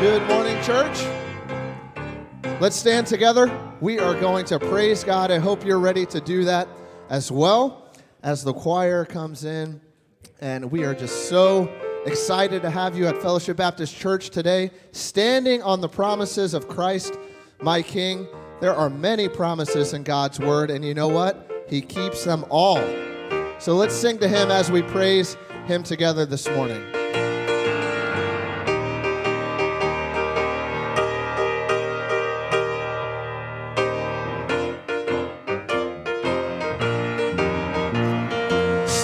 Good morning, church. Let's stand together. We are going to praise God. I hope you're ready to do that as well as the choir comes in. And we are just so excited to have you at Fellowship Baptist Church today, standing on the promises of Christ, my King. There are many promises in God's word, and you know what? He keeps them all. So let's sing to Him as we praise Him together this morning.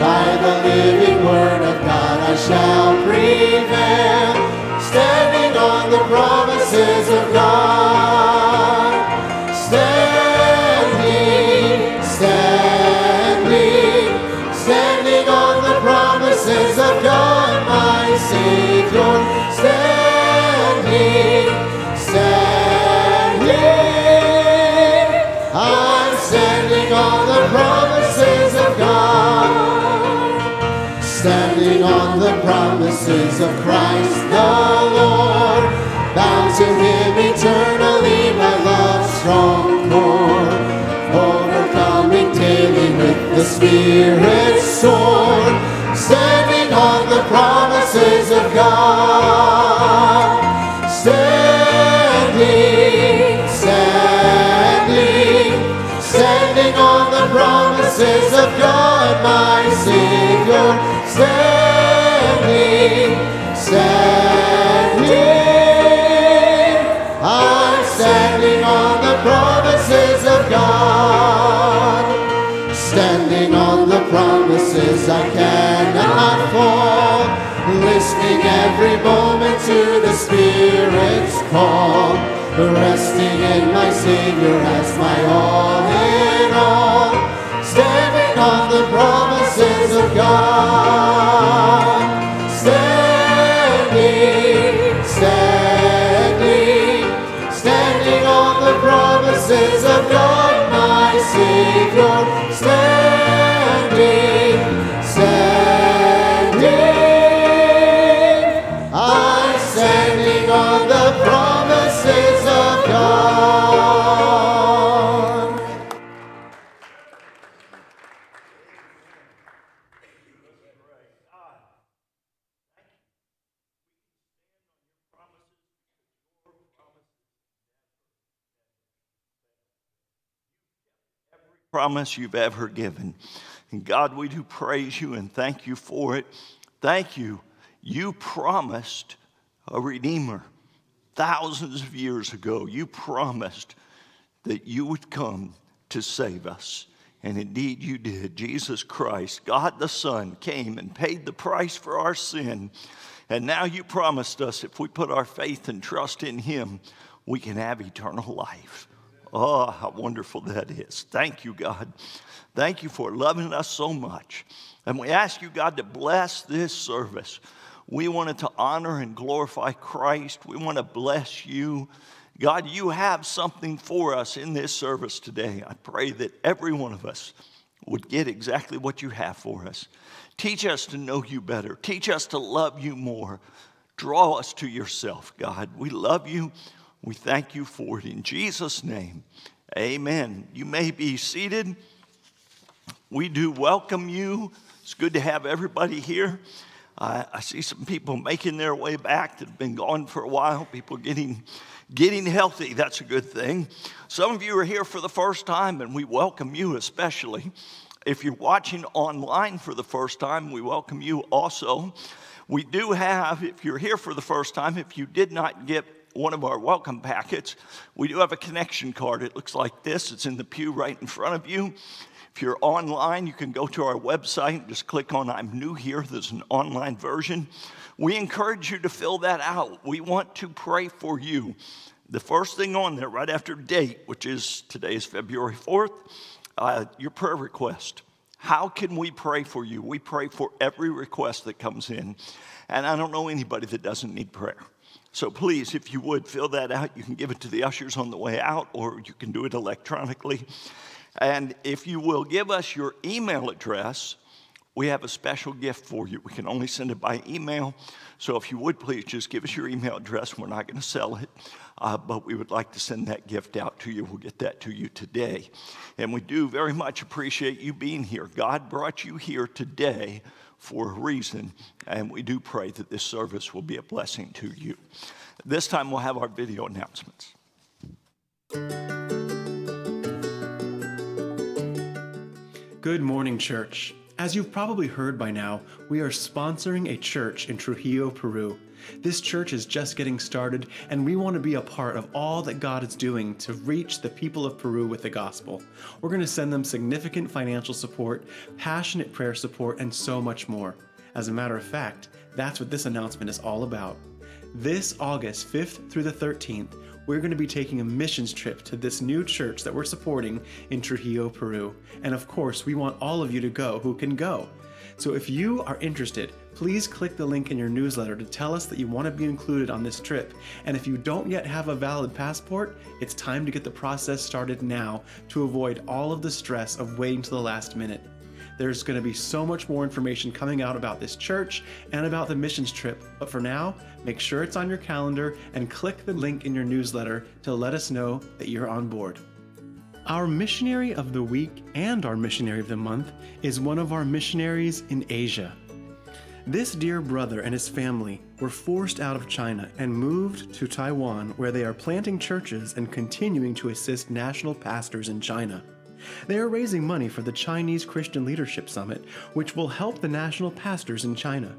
By the living eternally, my love's strong core, overcoming daily with the Spirit's sword, standing on the promises of God. Standing, standing, standing on the promises of God, every moment to the Spirit's call, resting in my Savior as my all in all, standing on the promises of God. Promise you've ever given. And God, we do praise you and thank you for it. Thank you. You promised a Redeemer thousands of years ago. You promised that you would come to save us. And indeed, you did. Jesus Christ, God the Son, came and paid the price for our sin. And now you promised us if we put our faith and trust in Him, we can have eternal life. Oh, how wonderful that is. Thank you, God. Thank you for loving us so much. And we ask you, God, to bless this service. We wanted to honor and glorify Christ. We want to bless you. God, you have something for us in this service today. I pray that every one of us would get exactly what you have for us. Teach us to know you better. Teach us to love you more. Draw us to yourself, God. We love you. We thank you for it. In Jesus' name, amen. You may be seated. We do welcome you. It's good to have everybody here. I, I see some people making their way back that have been gone for a while, people getting, getting healthy. That's a good thing. Some of you are here for the first time, and we welcome you especially. If you're watching online for the first time, we welcome you also. We do have, if you're here for the first time, if you did not get one of our welcome packets, we do have a connection card. It looks like this, it's in the pew right in front of you. If you're online, you can go to our website, just click on I'm new here. There's an online version. We encourage you to fill that out. We want to pray for you. The first thing on there, right after date, which is today is February 4th, uh, your prayer request. How can we pray for you? We pray for every request that comes in. And I don't know anybody that doesn't need prayer. So please, if you would, fill that out. You can give it to the ushers on the way out, or you can do it electronically. And if you will give us your email address, we have a special gift for you. We can only send it by email. So if you would please just give us your email address. We're not going to sell it, uh, but we would like to send that gift out to you. We'll get that to you today. And we do very much appreciate you being here. God brought you here today for a reason, and we do pray that this service will be a blessing to you. This time we'll have our video announcements. Good morning, church. As you've probably heard by now, we are sponsoring a church in Trujillo, Peru. This church is just getting started, and we want to be a part of all that God is doing to reach the people of Peru with the gospel. We're going to send them significant financial support, passionate prayer support, and so much more. As a matter of fact, that's what this announcement is all about. This August 5th through the 13th, we're going to be taking a missions trip to this new church that we're supporting in Trujillo, Peru. And of course, we want all of you to go who can go. So if you are interested, please click the link in your newsletter to tell us that you want to be included on this trip. And if you don't yet have a valid passport, it's time to get the process started now to avoid all of the stress of waiting to the last minute. There's going to be so much more information coming out about this church and about the missions trip. But for now, make sure it's on your calendar and click the link in your newsletter to let us know that you're on board. Our missionary of the week and our missionary of the month is one of our missionaries in Asia. This dear brother and his family were forced out of China and moved to Taiwan, where they are planting churches and continuing to assist national pastors in China. They are raising money for the Chinese Christian Leadership Summit, which will help the national pastors in China.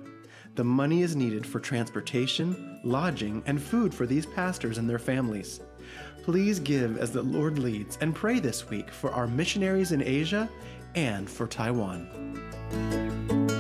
The money is needed for transportation, lodging, and food for these pastors and their families. Please give as the Lord leads and pray this week for our missionaries in Asia and for Taiwan.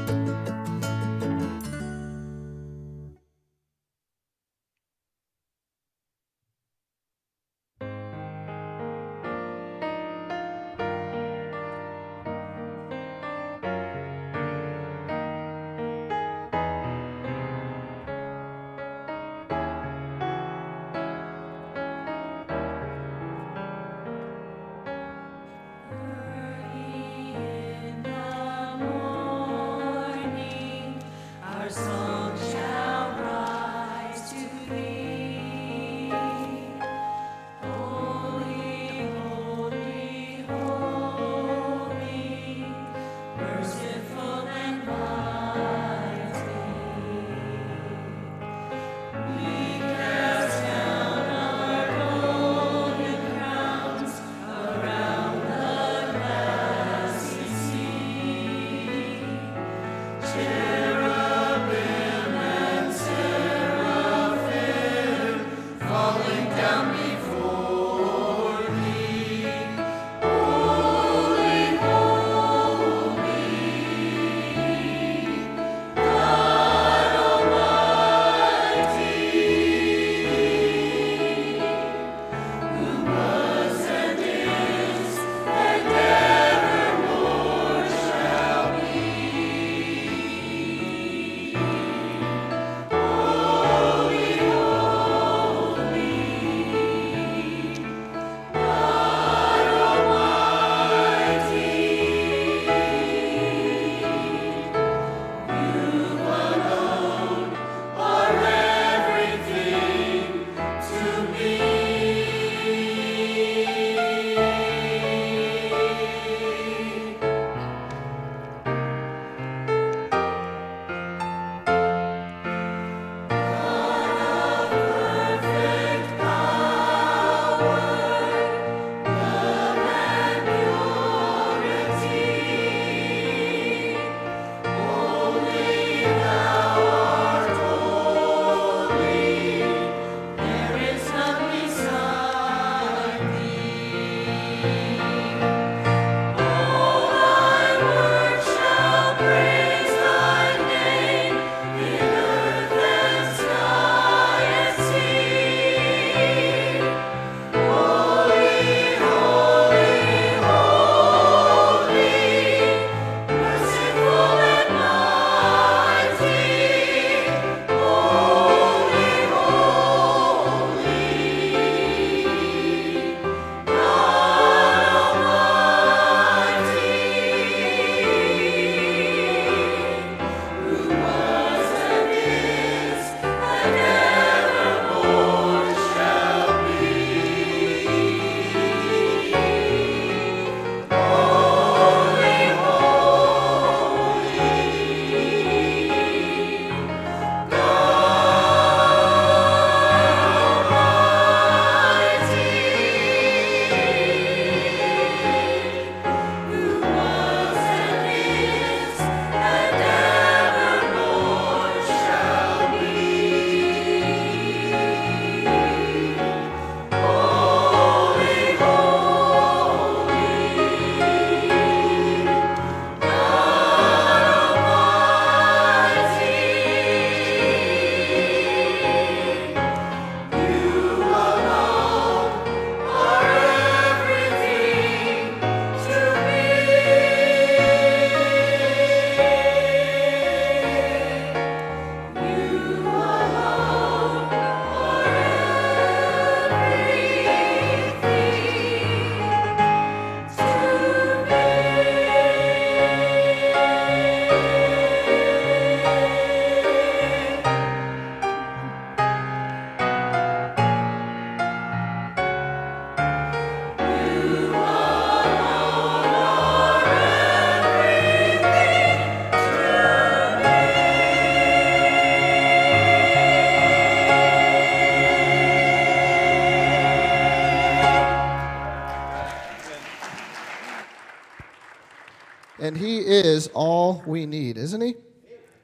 and He is all we need, isn't He?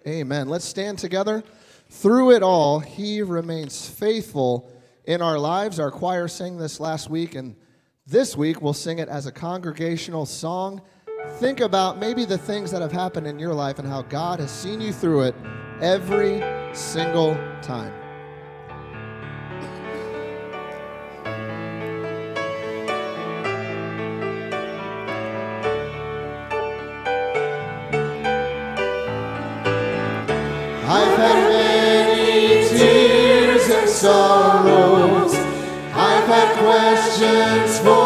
Amen. Let's stand together. Through it all, He remains faithful in our lives. Our choir sang this last week, and this week we'll sing it as a congregational song. Think about maybe the things that have happened in your life and how God has seen you through it every single time. sorrows. I've had questions for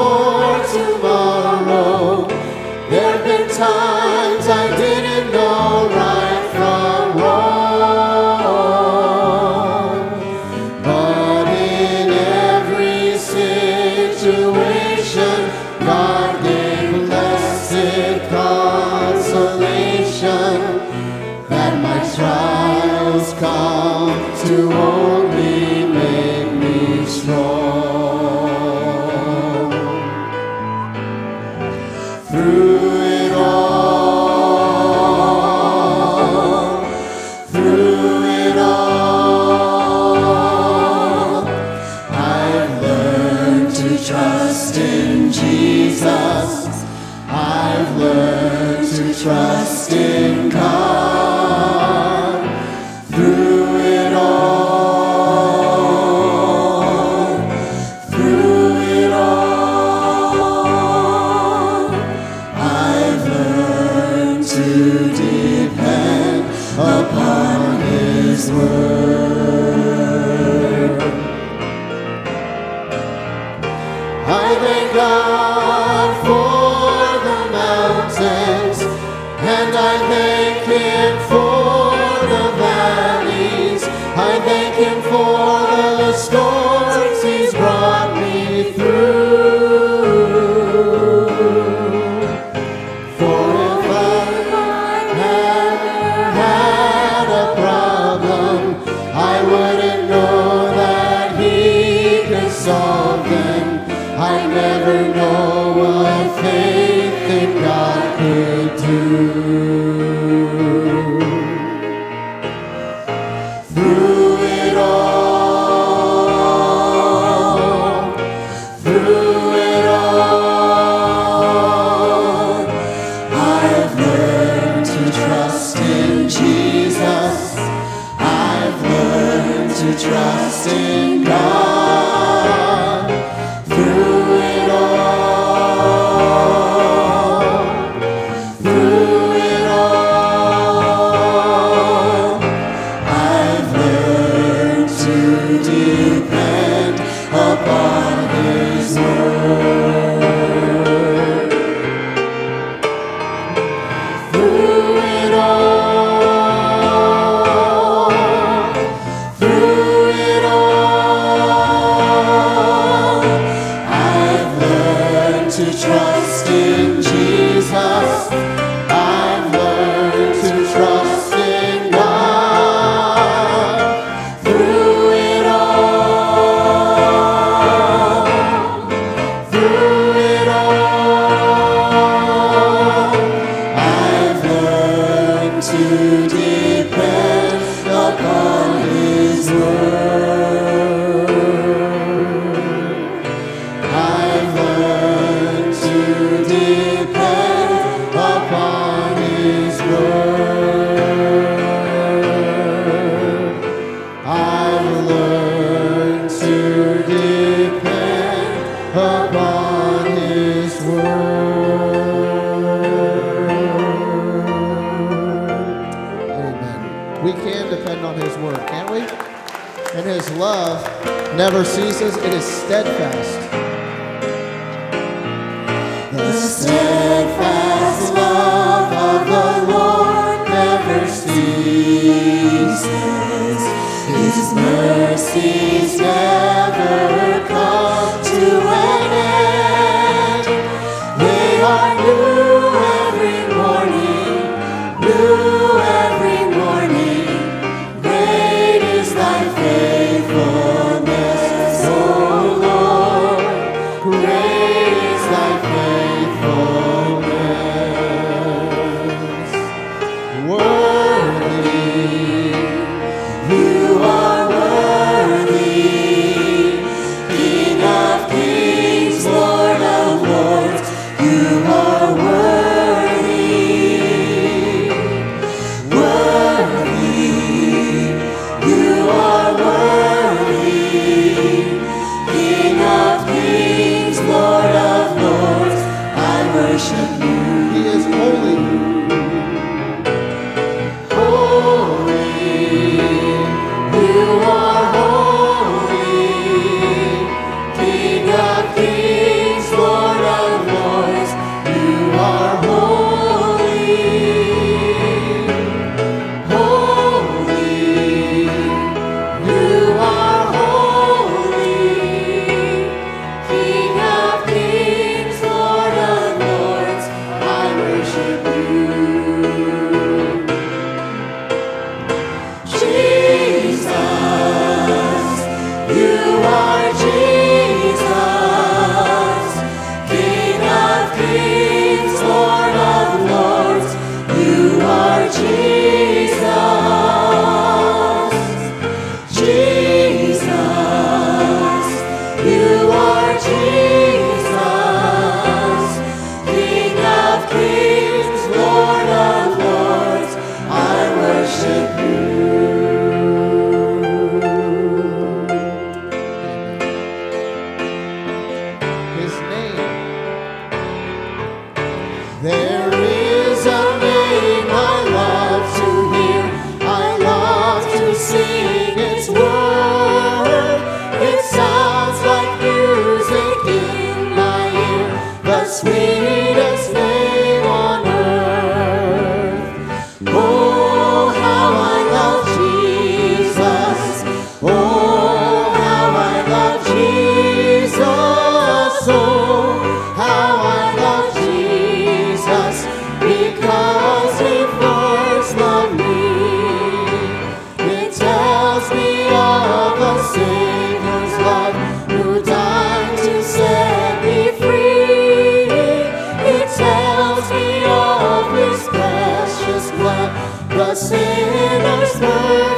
of His precious blood, the sinner's blood.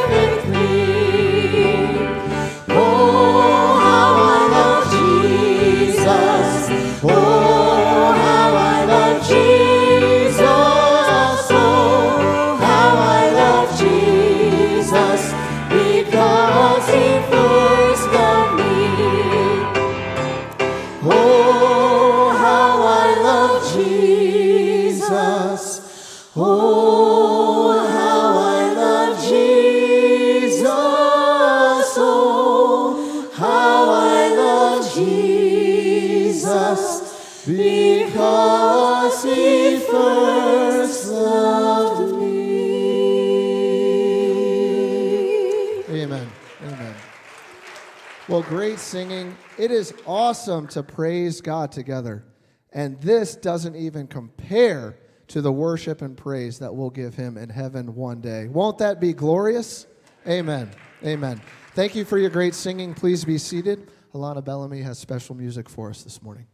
is awesome to praise God together. And this doesn't even compare to the worship and praise that we'll give him in heaven one day. Won't that be glorious? Amen. Amen. Thank you for your great singing. Please be seated. Alana Bellamy has special music for us this morning.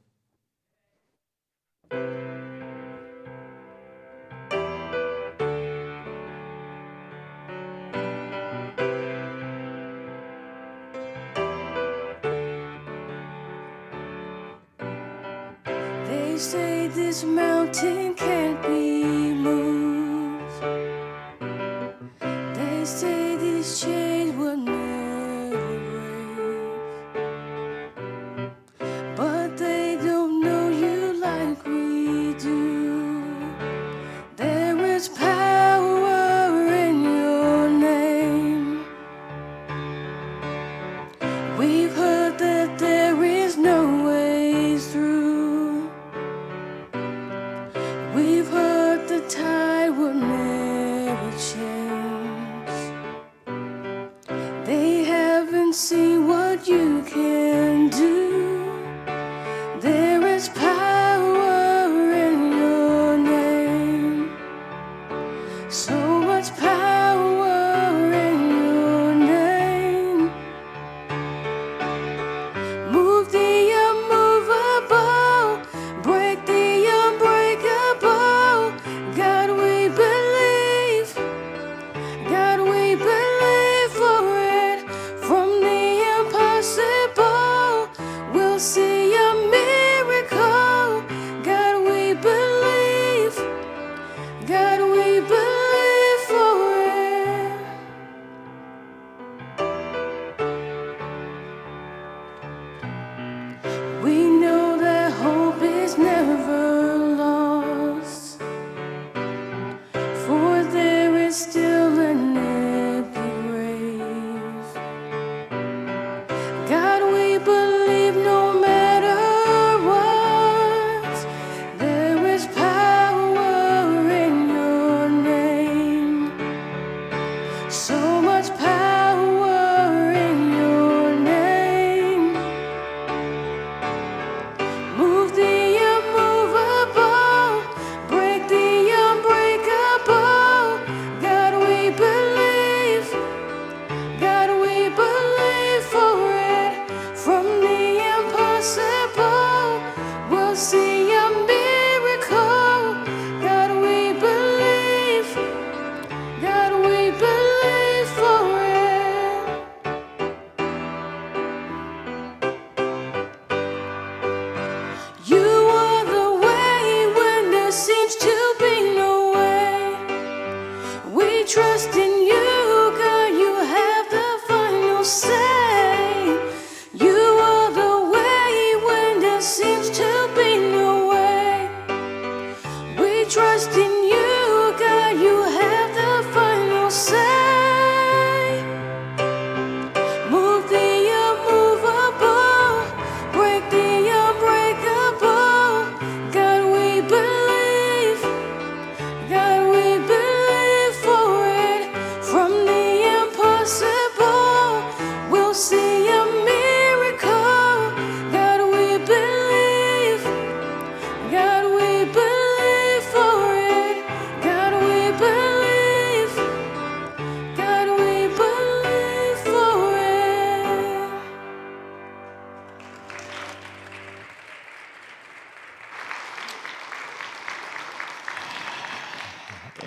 say this mountain can't be moved.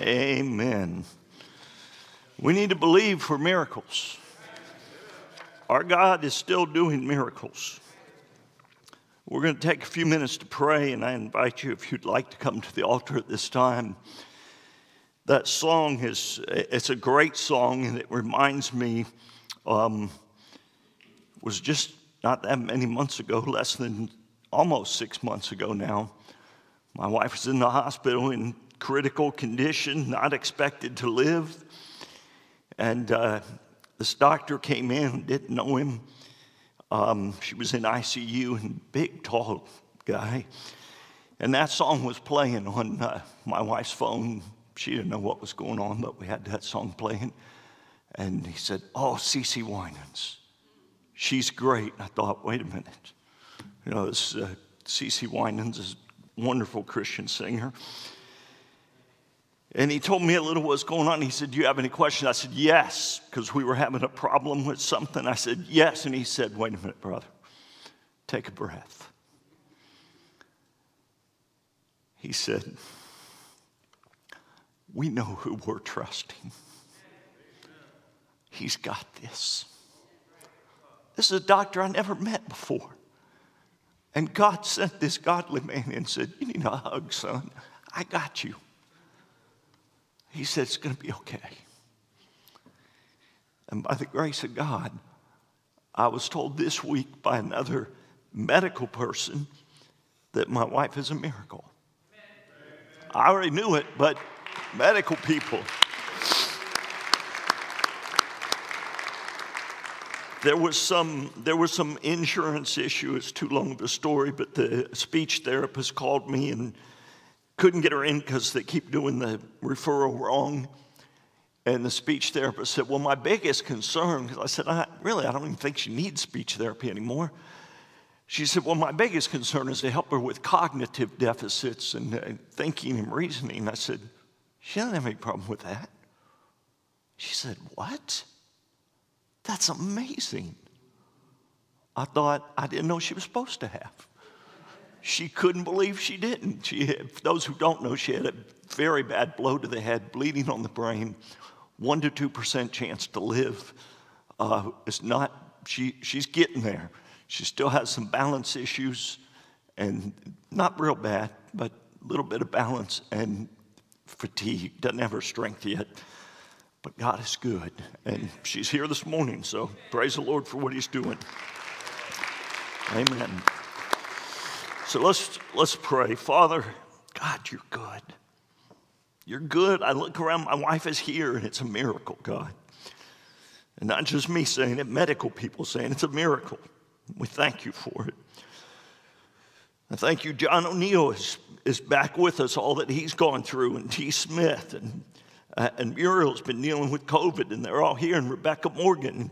Amen. We need to believe for miracles. Our God is still doing miracles. We're going to take a few minutes to pray, and I invite you, if you'd like to come to the altar at this time. That song is it's a great song, and it reminds me um, was just not that many months ago, less than almost six months ago now. My wife was in the hospital in critical condition, not expected to live, and uh, this doctor came in, didn't know him. Um, she was in ICU, and big, tall guy. And that song was playing on uh, my wife's phone. She didn't know what was going on, but we had that song playing. And he said, Oh, CeCe Winans. She's great. I thought, wait a minute. You know, this uh, CeCe Winans is a wonderful Christian singer. And he told me a little what's going on. He said, Do you have any questions? I said, Yes, because we were having a problem with something. I said, Yes. And he said, Wait a minute, brother. Take a breath. He said, We know who we're trusting. He's got this. This is a doctor I never met before. And God sent this godly man and said, You need a hug, son. I got you. He said, It's going to be okay. And by the grace of God, I was told this week by another medical person that my wife is a miracle. I already knew it, but medical people. There was some there was some insurance issue. It's too long of a story, but the speech therapist called me and couldn't get her in because they keep doing the referral wrong. And the speech therapist said, Well, my biggest concern, because I said, I, Really, I don't even think she needs speech therapy anymore. She said, Well, my biggest concern is to help her with cognitive deficits and uh, thinking and reasoning. I said, She doesn't have any problem with that. She said, What? That's amazing. I thought I didn't know she was supposed to have. She couldn't believe she didn't. She had, those who don't know, she had a very bad blow to the head, bleeding on the brain, one to two percent chance to live. Uh, it's not. She she's getting there. She still has some balance issues, and not real bad, but a little bit of balance and fatigue. Doesn't have her strength yet. But God is good. And she's here this morning, so praise the Lord for what He's doing. Amen. So let's, let's pray. Father, God, you're good. You're good. I look around, my wife is here, and it's a miracle, God. And not just me saying it, medical people saying it's a miracle. We thank you for it. I thank you, John O'Neill is, is back with us, all that he's gone through, and T. Smith, and, uh, and Muriel's been dealing with COVID, and they're all here, and Rebecca Morgan.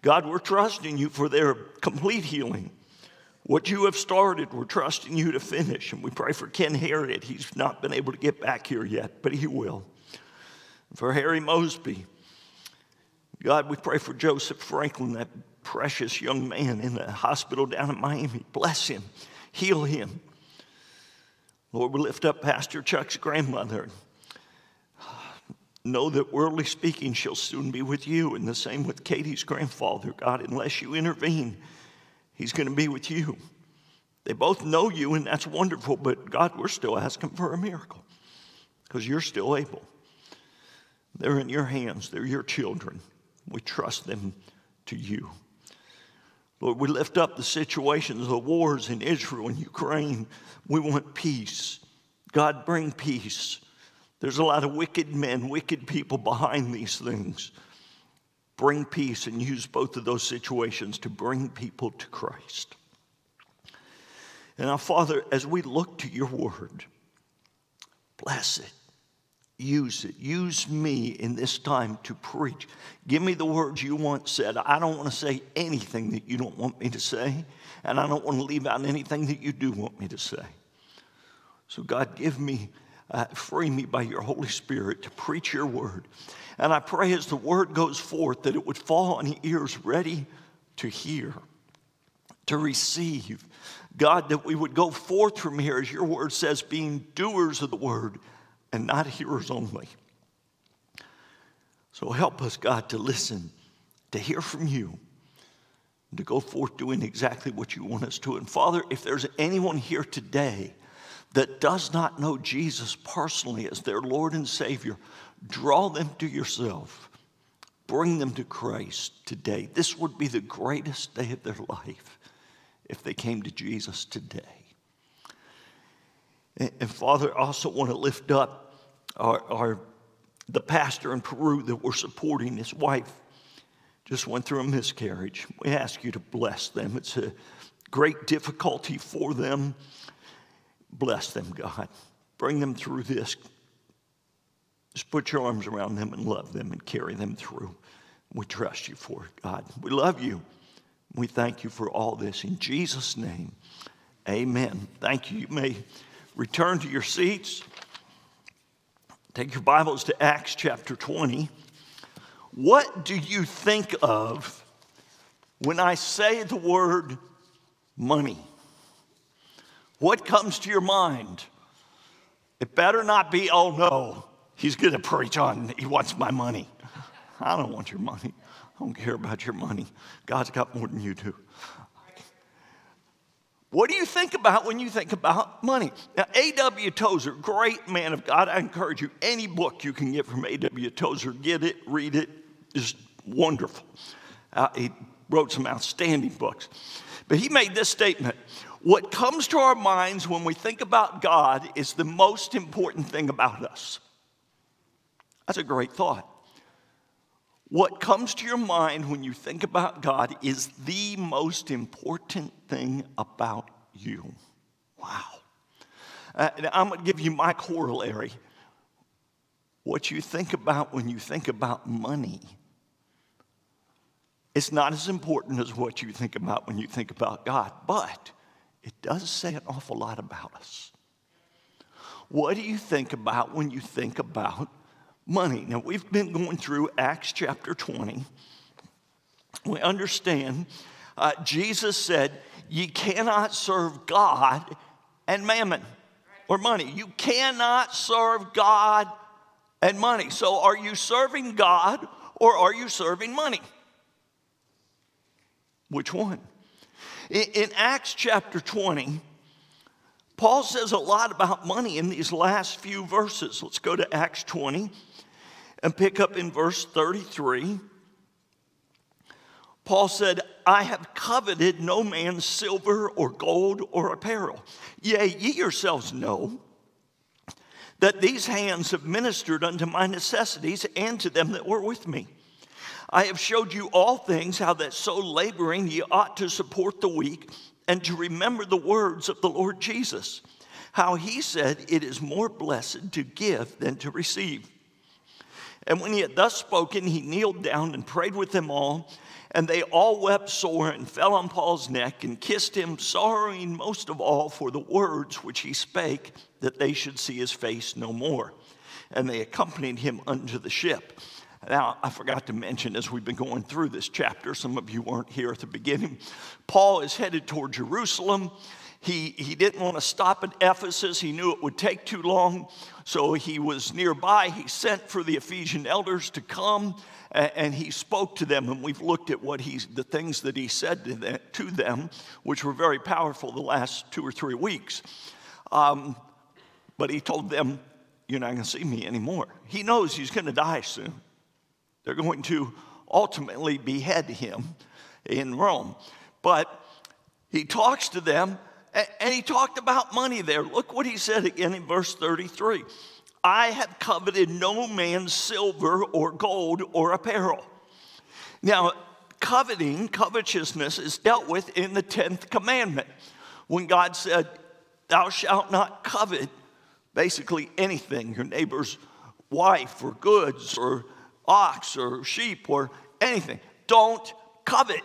God, we're trusting you for their complete healing. What you have started, we're trusting you to finish. And we pray for Ken Harriet. He's not been able to get back here yet, but he will. For Harry Mosby, God, we pray for Joseph Franklin, that precious young man in the hospital down in Miami. Bless him, heal him. Lord, we lift up Pastor Chuck's grandmother. Know that worldly speaking, she'll soon be with you, and the same with Katie's grandfather, God, unless you intervene. He's going to be with you. They both know you, and that's wonderful, but God, we're still asking for a miracle because you're still able. They're in your hands, they're your children. We trust them to you. Lord, we lift up the situations, the wars in Israel and Ukraine. We want peace. God, bring peace. There's a lot of wicked men, wicked people behind these things bring peace and use both of those situations to bring people to Christ. And now, Father, as we look to your word, bless it, use it, use me in this time to preach. Give me the words you want said. I don't want to say anything that you don't want me to say, and I don't want to leave out anything that you do want me to say. So, God, give me, uh, free me by your Holy Spirit to preach your word. And I pray as the word goes forth that it would fall on ears ready to hear, to receive. God, that we would go forth from here, as your word says, being doers of the word and not hearers only. So help us, God, to listen, to hear from you, to go forth doing exactly what you want us to. And Father, if there's anyone here today that does not know Jesus personally as their Lord and Savior, draw them to yourself. Bring them to Christ today. This would be the greatest day of their life if they came to Jesus today. And, and Father, I also want to lift up our, our, the pastor in Peru that we're supporting. His wife just went through a miscarriage. We ask you to bless them. It's a great difficulty for them. Bless them, God. Bring them through this. Just put your arms around them and love them and carry them through. We trust you for it, God. We love you. We thank you for all this. In Jesus' name, amen. Thank you. You may return to your seats. Take your Bibles to Acts chapter 20. What do you think of when I say the word money? What comes to your mind? It better not be, oh no, he's going to preach on, he wants my money. I don't want your money. I don't care about your money. God's got more than you do. What do you think about when you think about money? Now, A.W. Tozer, great man of God. I encourage you, any book you can get from A.W. Tozer, get it, read it. Just wonderful. Uh, he wrote some outstanding books. But he made this statement What comes to our minds when we think about God is the most important thing about us. That's a great thought. What comes to your mind when you think about God is the most important thing about you. Wow. Uh, I'm going to give you my corollary. What you think about when you think about money it's not as important as what you think about when you think about God, but it does say an awful lot about us. What do you think about when you think about money. Now, we've been going through Acts chapter 20. We understand uh, Jesus said, You cannot serve God and mammon or money. You cannot serve God and money. So, are you serving God or are you serving money? Which one? In, in Acts chapter 20, Paul says a lot about money in these last few verses. Let's go to Acts 20 and pick up in verse 33. Paul said, I have coveted no man's silver or gold or apparel. Yea, ye yourselves know that these hands have ministered unto my necessities and to them that were with me. I have showed you all things, how that so laboring ye ought to support the weak and to remember the words of the Lord Jesus, how he said, It is more blessed to give than to receive. And when he had thus spoken, he kneeled down and prayed with them all. And they all wept sore and fell on Paul's neck and kissed him, sorrowing most of all for the words which he spake, that they should see his face no more. And they accompanied him unto the ship. Now, I forgot to mention as we've been going through this chapter, some of you weren't here at the beginning. Paul is headed toward Jerusalem. He, he didn't want to stop at Ephesus. He knew it would take too long. So he was nearby. He sent for the Ephesian elders to come and he spoke to them. And we've looked at what he, the things that he said to them, which were very powerful the last two or three weeks. Um, but he told them, You're not going to see me anymore. He knows he's going to die soon. They're going to ultimately behead him in Rome. But he talks to them and he talked about money there. Look what he said again in verse 33 I have coveted no man's silver or gold or apparel. Now, coveting, covetousness, is dealt with in the 10th commandment. When God said, Thou shalt not covet basically anything, your neighbor's wife or goods or ox or sheep or anything. Don't covet.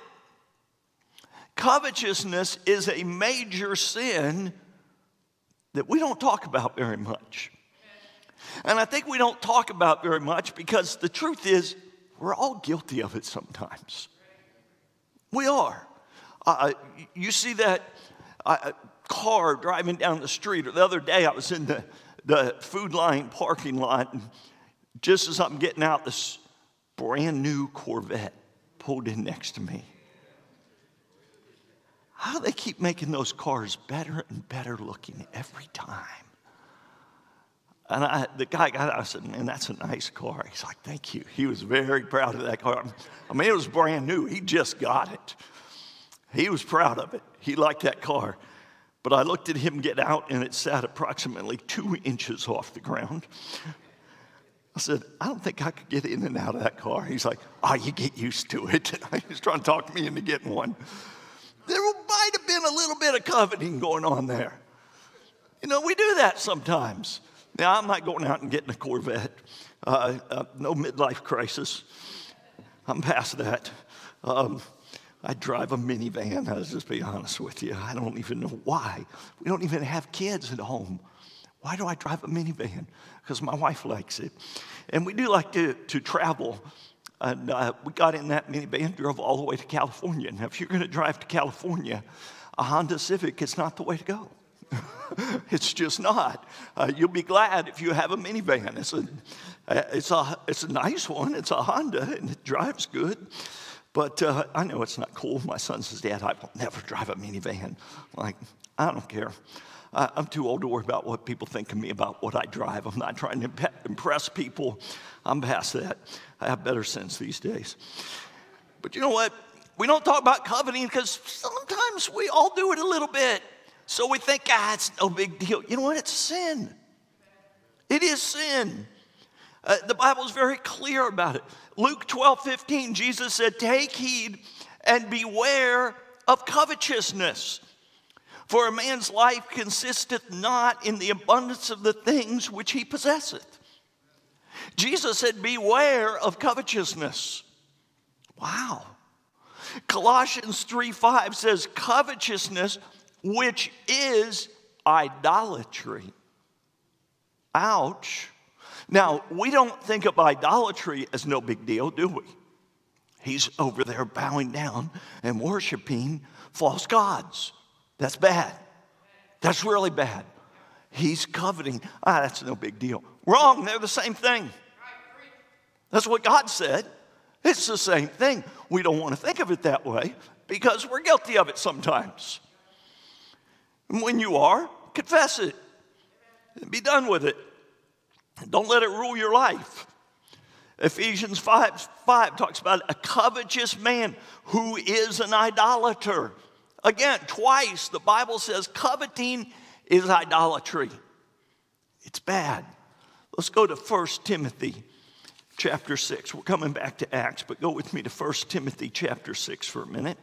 Covetousness is a major sin that we don't talk about very much. And I think we don't talk about very much because the truth is, we're all guilty of it sometimes. We are. Uh, you see that uh, car driving down the street, or the other day I was in the, the Food Lion parking lot, and just as I'm getting out this brand new Corvette pulled in next to me. How they keep making those cars better and better looking every time? And I, the guy got out, I said, man, that's a nice car. He's like, thank you. He was very proud of that car. I mean, it was brand new. He just got it. He was proud of it. He liked that car. But I looked at him get out, and it sat approximately two inches off the ground. I said, I don't think I could get in and out of that car. He's like, oh, you get used to it. He's trying to talk me into getting one. There might have been a little bit of coveting going on there. You know, we do that sometimes. Now, I'm not going out and getting a Corvette. Uh, uh, no midlife crisis. I'm past that. Um, I drive a minivan, I'll just be honest with you. I don't even know why. We don't even have kids at home. Why do I drive a minivan? Because my wife likes it. And we do like to, to travel. And uh, we got in that minivan, drove all the way to California. Now, if you're going to drive to California, a Honda Civic is not the way to go. it's just not. Uh, you'll be glad if you have a minivan. It's a, uh, it's, a, it's a nice one, it's a Honda, and it drives good. But uh, I know it's not cool. My son says, Dad, I will never drive a minivan. Like, I don't care. I'm too old to worry about what people think of me about what I drive. I'm not trying to impress people. I'm past that. I have better sense these days. But you know what? We don't talk about coveting because sometimes we all do it a little bit. So we think, ah, it's no big deal. You know what? It's sin. It is sin. Uh, the Bible is very clear about it. Luke 12, 15, Jesus said, Take heed and beware of covetousness. For a man's life consisteth not in the abundance of the things which he possesseth. Jesus said, Beware of covetousness. Wow. Colossians 3 5 says, Covetousness which is idolatry. Ouch. Now, we don't think of idolatry as no big deal, do we? He's over there bowing down and worshiping false gods. That's bad. That's really bad. He's coveting. Ah, that's no big deal. Wrong, they're the same thing. That's what God said. It's the same thing. We don't want to think of it that way because we're guilty of it sometimes. And when you are, confess it and be done with it. Don't let it rule your life. Ephesians 5, 5 talks about a covetous man who is an idolater. Again, twice the Bible says coveting is idolatry. It's bad. Let's go to 1 Timothy chapter 6. We're coming back to Acts, but go with me to 1 Timothy chapter 6 for a minute.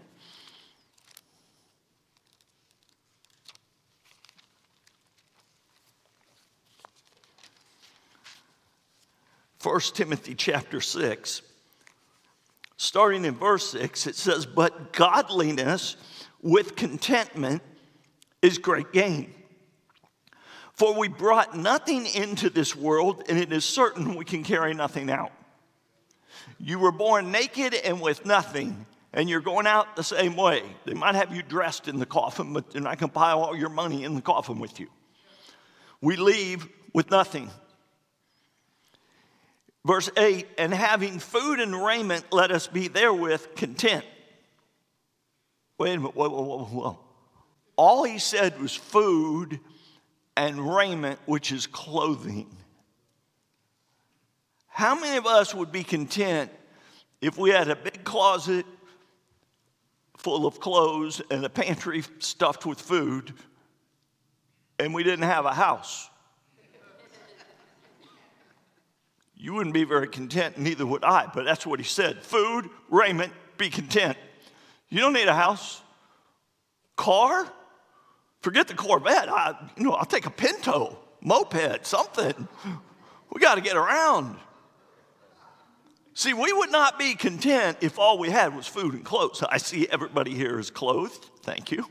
1 Timothy chapter 6, starting in verse 6, it says, But godliness with contentment is great gain. For we brought nothing into this world, and it is certain we can carry nothing out. You were born naked and with nothing, and you're going out the same way. They might have you dressed in the coffin, but they're not going to pile all your money in the coffin with you. We leave with nothing. Verse 8, and having food and raiment, let us be therewith content. Wait a minute, whoa, whoa, whoa, whoa. All he said was food and raiment, which is clothing. How many of us would be content if we had a big closet full of clothes and a pantry stuffed with food and we didn't have a house? you wouldn't be very content, neither would I. But that's what he said food, raiment, be content. You don't need a house. Car? Forget the Corvette. I, you know, I'll take a Pinto, moped, something. We got to get around. See, we would not be content if all we had was food and clothes. I see everybody here is clothed. Thank you.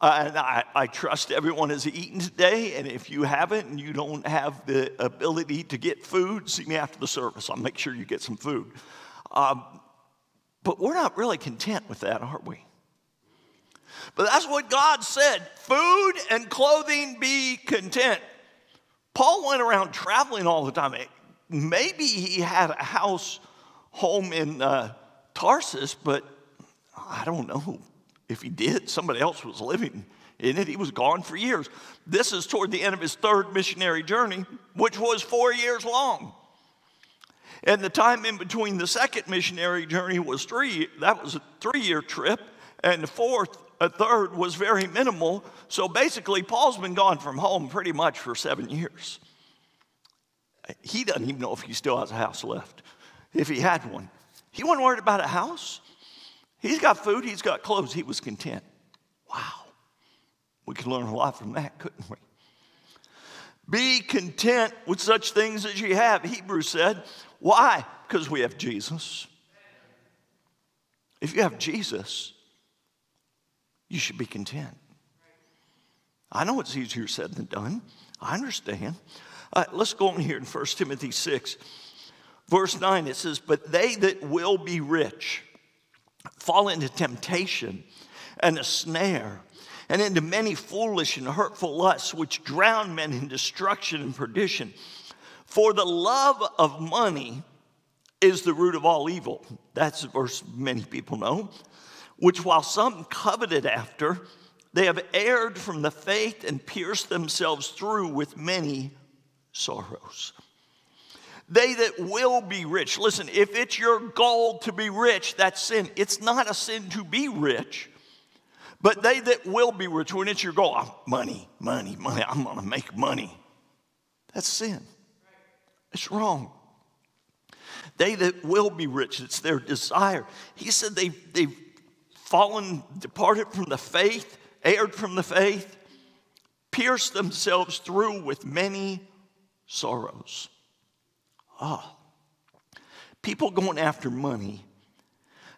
Uh, and I, I, trust everyone has eaten today. And if you haven't and you don't have the ability to get food, see me after the service. I'll make sure you get some food. Um, but we're not really content with that, are we? But that's what God said food and clothing be content. Paul went around traveling all the time. Maybe he had a house home in uh, Tarsus, but I don't know if he did. Somebody else was living in it. He was gone for years. This is toward the end of his third missionary journey, which was four years long. And the time in between the second missionary journey was three, that was a three year trip. And the fourth, a third was very minimal. So basically, Paul's been gone from home pretty much for seven years. He doesn't even know if he still has a house left, if he had one. He wasn't worried about a house. He's got food, he's got clothes, he was content. Wow. We could learn a lot from that, couldn't we? Be content with such things as you have, Hebrews said. Why? Because we have Jesus. If you have Jesus, you should be content. I know it's easier said than done. I understand. Uh, let's go on here in 1 Timothy 6, verse 9. It says, But they that will be rich fall into temptation and a snare and into many foolish and hurtful lusts, which drown men in destruction and perdition. For the love of money is the root of all evil. That's a verse many people know. Which, while some coveted after, they have erred from the faith and pierced themselves through with many sorrows. They that will be rich, listen, if it's your goal to be rich, that's sin. It's not a sin to be rich, but they that will be rich, when it's your goal, money, money, money, I'm gonna make money. That's sin. It's wrong. They that will be rich, it's their desire. He said they, they've fallen, departed from the faith, erred from the faith, pierced themselves through with many sorrows. Ah, people going after money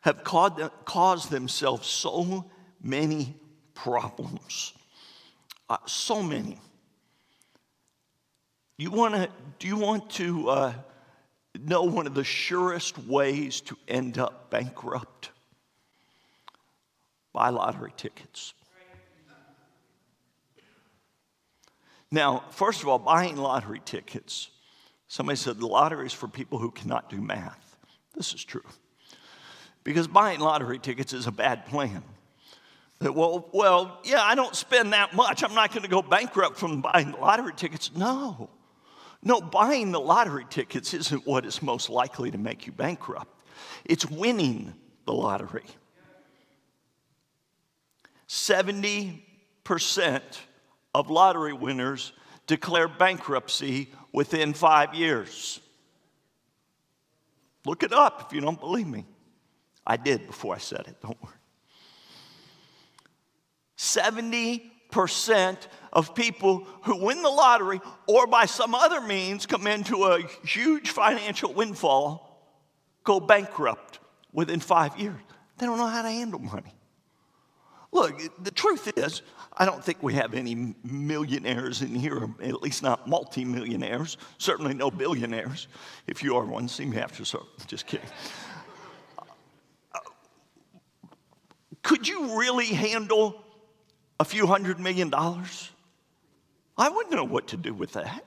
have caused themselves so many problems. Uh, so many. You wanna, do you want to uh, know one of the surest ways to end up bankrupt? Buy lottery tickets. Now, first of all, buying lottery tickets. Somebody said the lottery is for people who cannot do math. This is true. Because buying lottery tickets is a bad plan. That, well, well, yeah, I don't spend that much. I'm not going to go bankrupt from buying lottery tickets. No. No, buying the lottery tickets isn't what is most likely to make you bankrupt. It's winning the lottery. 70% of lottery winners declare bankruptcy within five years. Look it up if you don't believe me. I did before I said it, don't worry. 70% of people who win the lottery or by some other means come into a huge financial windfall go bankrupt within five years. They don't know how to handle money. Look, the truth is, I don't think we have any millionaires in here, at least not multimillionaires, certainly no billionaires. If you are one, see me after service. Just kidding. Could you really handle a few hundred million dollars? I wouldn't know what to do with that.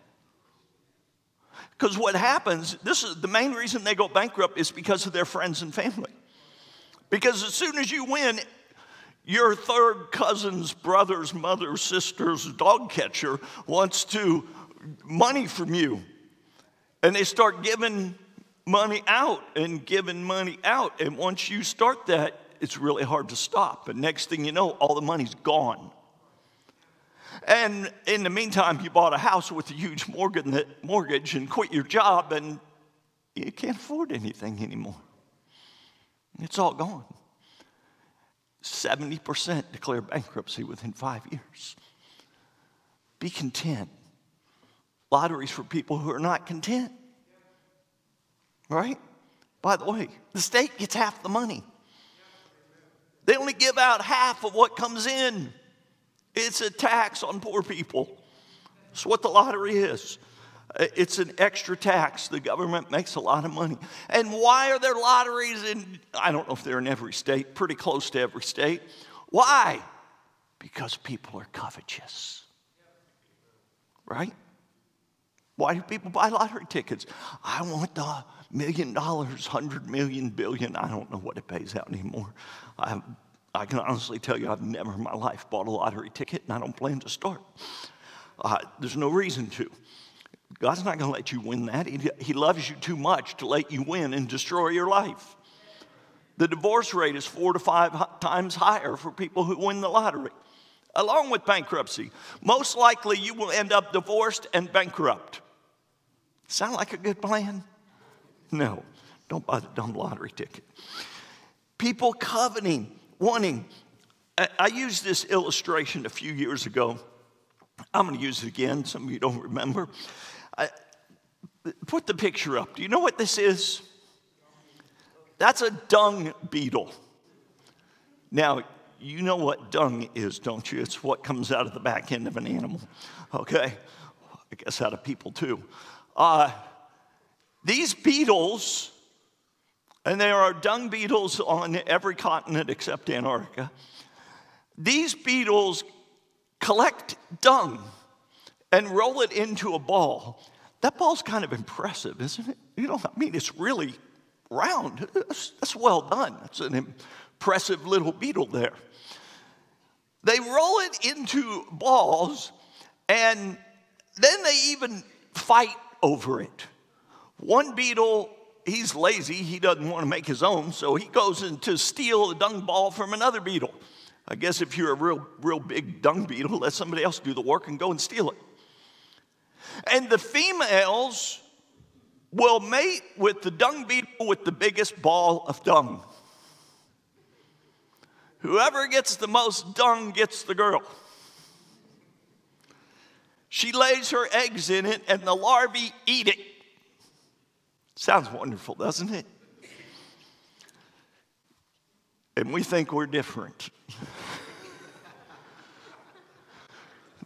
Because what happens, this is the main reason they go bankrupt is because of their friends and family. Because as soon as you win, your third cousin's brother's mother's sister's dog catcher wants to money from you. And they start giving money out and giving money out. And once you start that, it's really hard to stop. And next thing you know, all the money's gone. And in the meantime, you bought a house with a huge mortgage and quit your job, and you can't afford anything anymore. It's all gone. 70% declare bankruptcy within five years. Be content. Lotteries for people who are not content. Right? By the way, the state gets half the money. They only give out half of what comes in. It's a tax on poor people. That's what the lottery is. It's an extra tax. The government makes a lot of money. And why are there lotteries in, I don't know if they're in every state, pretty close to every state. Why? Because people are covetous. Right? Why do people buy lottery tickets? I want the million dollars, hundred million, billion. I don't know what it pays out anymore. I, I can honestly tell you, I've never in my life bought a lottery ticket, and I don't plan to start. Uh, there's no reason to. God's not going to let you win that. He, he loves you too much to let you win and destroy your life. The divorce rate is four to five times higher for people who win the lottery, along with bankruptcy. Most likely, you will end up divorced and bankrupt. Sound like a good plan? No, don't buy the dumb lottery ticket. People coveting, wanting. I, I used this illustration a few years ago. I'm going to use it again. Some of you don't remember. I, put the picture up. Do you know what this is? That's a dung beetle. Now, you know what dung is, don't you? It's what comes out of the back end of an animal, okay? I guess out of people too. Uh, these beetles, and there are dung beetles on every continent except Antarctica, these beetles collect dung and roll it into a ball. That ball's kind of impressive, isn't it? You know, I mean, it's really round. That's, that's well done. That's an impressive little beetle there. They roll it into balls, and then they even fight over it. One beetle, he's lazy, he doesn't want to make his own, so he goes in to steal a dung ball from another beetle. I guess if you're a real, real big dung beetle, let somebody else do the work and go and steal it. And the females will mate with the dung beetle with the biggest ball of dung. Whoever gets the most dung gets the girl. She lays her eggs in it, and the larvae eat it. Sounds wonderful, doesn't it? And we think we're different.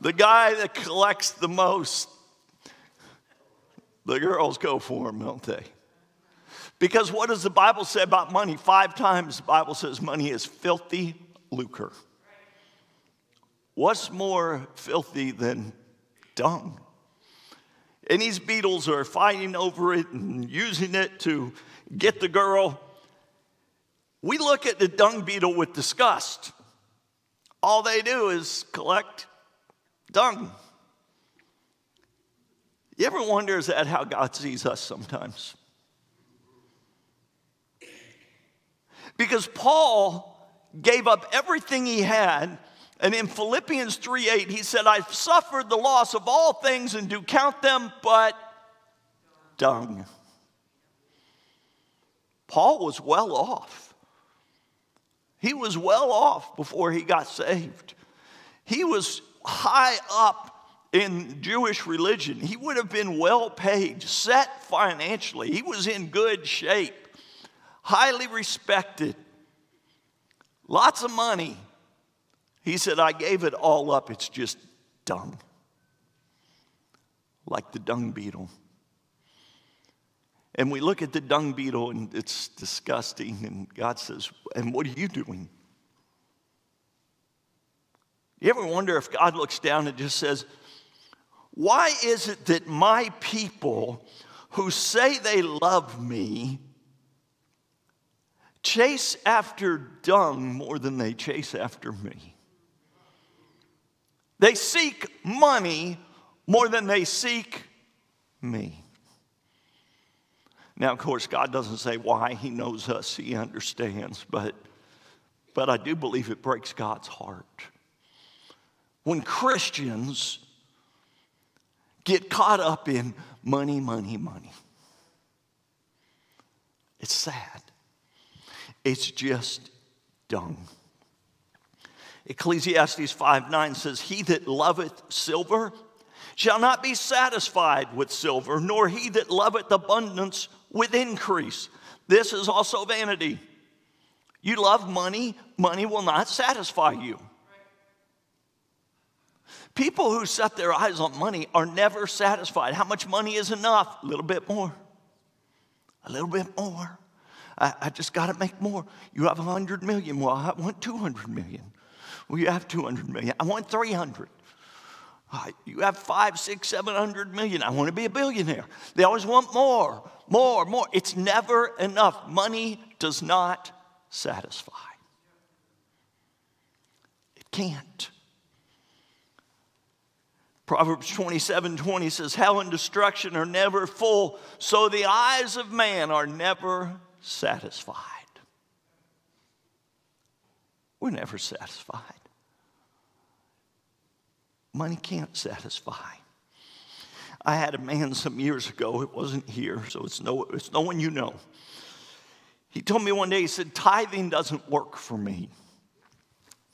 the guy that collects the most the girls go for them, don't they? Because what does the Bible say about money? Five times the Bible says money is filthy lucre. What's more filthy than dung? And these beetles are fighting over it and using it to get the girl. We look at the dung beetle with disgust. All they do is collect dung. You ever wonder, is that how God sees us sometimes? Because Paul gave up everything he had, and in Philippians 3 8, he said, I've suffered the loss of all things and do count them but dung. Paul was well off. He was well off before he got saved. He was high up in Jewish religion. He would have been well paid, set financially. He was in good shape, highly respected, lots of money. He said, I gave it all up. It's just dung, like the dung beetle. And we look at the dung beetle and it's disgusting. And God says, And what are you doing? You ever wonder if God looks down and just says, why is it that my people who say they love me chase after dung more than they chase after me? They seek money more than they seek me. Now, of course, God doesn't say why. He knows us, He understands, but, but I do believe it breaks God's heart. When Christians get caught up in money, money, money. It's sad. It's just dung. Ecclesiastes 5 9 says, He that loveth silver shall not be satisfied with silver, nor he that loveth abundance with increase. This is also vanity. You love money, money will not satisfy you. People who set their eyes on money are never satisfied. How much money is enough? A little bit more. A little bit more. I, I just got to make more. You have 100 million. Well, I want 200 million. Well, you have 200 million. I want 300. Uh, You have five, six, seven hundred million. I want to be a billionaire. They always want more, more, more. It's never enough. Money does not satisfy. It can't. Proverbs 27 20 says, Hell and destruction are never full, so the eyes of man are never satisfied. We're never satisfied. Money can't satisfy. I had a man some years ago, it wasn't here, so it's no, it's no one you know. He told me one day, he said, Tithing doesn't work for me.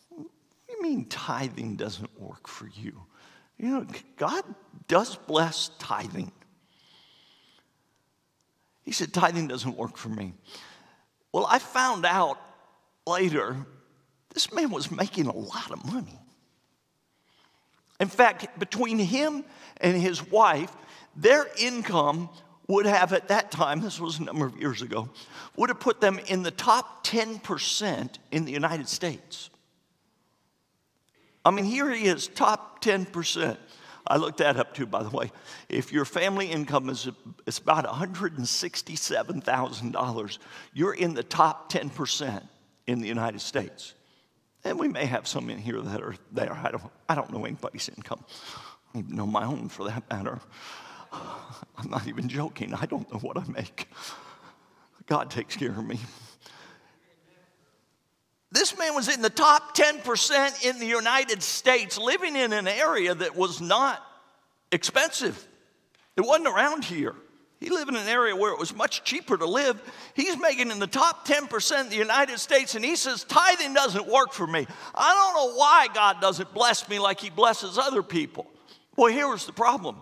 What do you mean tithing doesn't work for you? You know, God does bless tithing. He said, Tithing doesn't work for me. Well, I found out later this man was making a lot of money. In fact, between him and his wife, their income would have, at that time, this was a number of years ago, would have put them in the top 10% in the United States. I mean, here he is, top 10%. I looked that up too, by the way. If your family income is about $167,000, you're in the top 10% in the United States. And we may have some in here that are there. I don't, I don't know anybody's income. I don't even know my own for that matter. I'm not even joking. I don't know what I make. God takes care of me. This man was in the top 10% in the United States, living in an area that was not expensive. It wasn't around here. He lived in an area where it was much cheaper to live. He's making in the top 10% in the United States, and he says, Tithing doesn't work for me. I don't know why God doesn't bless me like he blesses other people. Well, here was the problem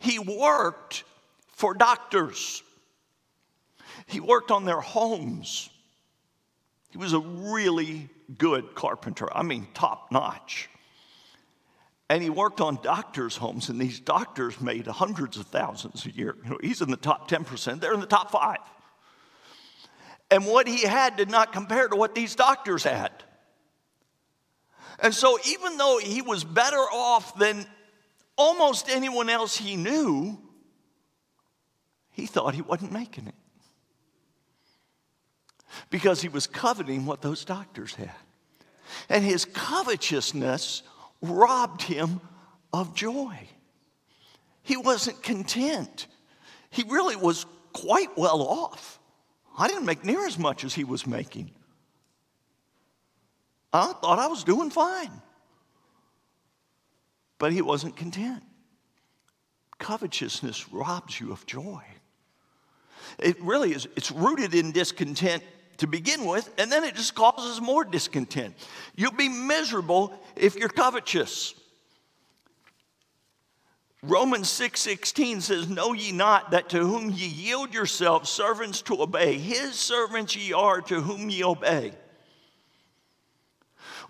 he worked for doctors, he worked on their homes. He was a really good carpenter, I mean, top notch. And he worked on doctors' homes, and these doctors made hundreds of thousands a year. You know, he's in the top 10%, they're in the top five. And what he had did not compare to what these doctors had. And so, even though he was better off than almost anyone else he knew, he thought he wasn't making it because he was coveting what those doctors had. And his covetousness robbed him of joy. He wasn't content. He really was quite well off. I didn't make near as much as he was making. I thought I was doing fine. But he wasn't content. Covetousness robs you of joy. It really is, it's rooted in discontent to begin with, and then it just causes more discontent. You'll be miserable if you're covetous. Romans 6:16 says, "Know ye not that to whom ye yield yourselves servants to obey, his servants ye are to whom ye obey."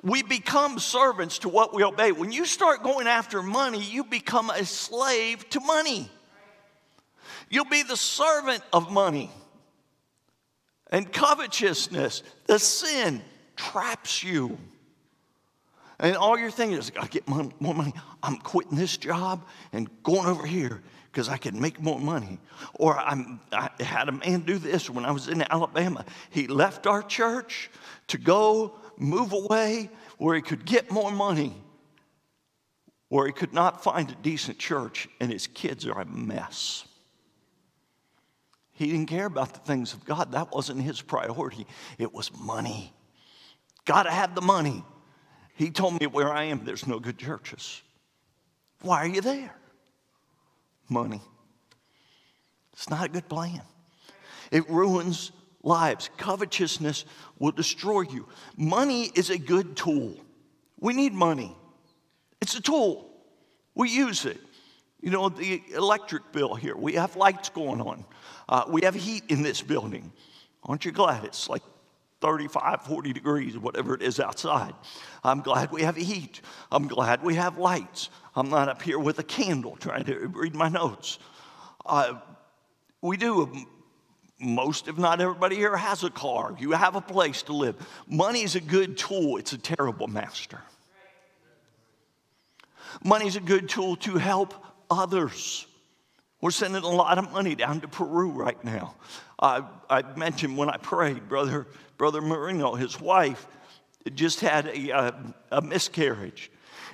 We become servants to what we obey. When you start going after money, you become a slave to money. You'll be the servant of money. And covetousness, the sin, traps you. And all you're thinking is, I gotta get more money. I'm quitting this job and going over here because I can make more money. Or I'm, I had a man do this when I was in Alabama. He left our church to go move away where he could get more money, where he could not find a decent church, and his kids are a mess. He didn't care about the things of God. That wasn't his priority. It was money. Gotta have the money. He told me where I am, there's no good churches. Why are you there? Money. It's not a good plan. It ruins lives. Covetousness will destroy you. Money is a good tool. We need money, it's a tool. We use it. You know, the electric bill here, we have lights going on. Uh, we have heat in this building. Aren't you glad it's like 35, 40 degrees, whatever it is outside? I'm glad we have heat. I'm glad we have lights. I'm not up here with a candle trying to read my notes. Uh, we do, most, if not everybody here, has a car. You have a place to live. Money is a good tool, it's a terrible master. Money's a good tool to help others. We're sending a lot of money down to Peru right now. I, I mentioned when I prayed, brother, brother Marino, his wife, just had a, a, a miscarriage,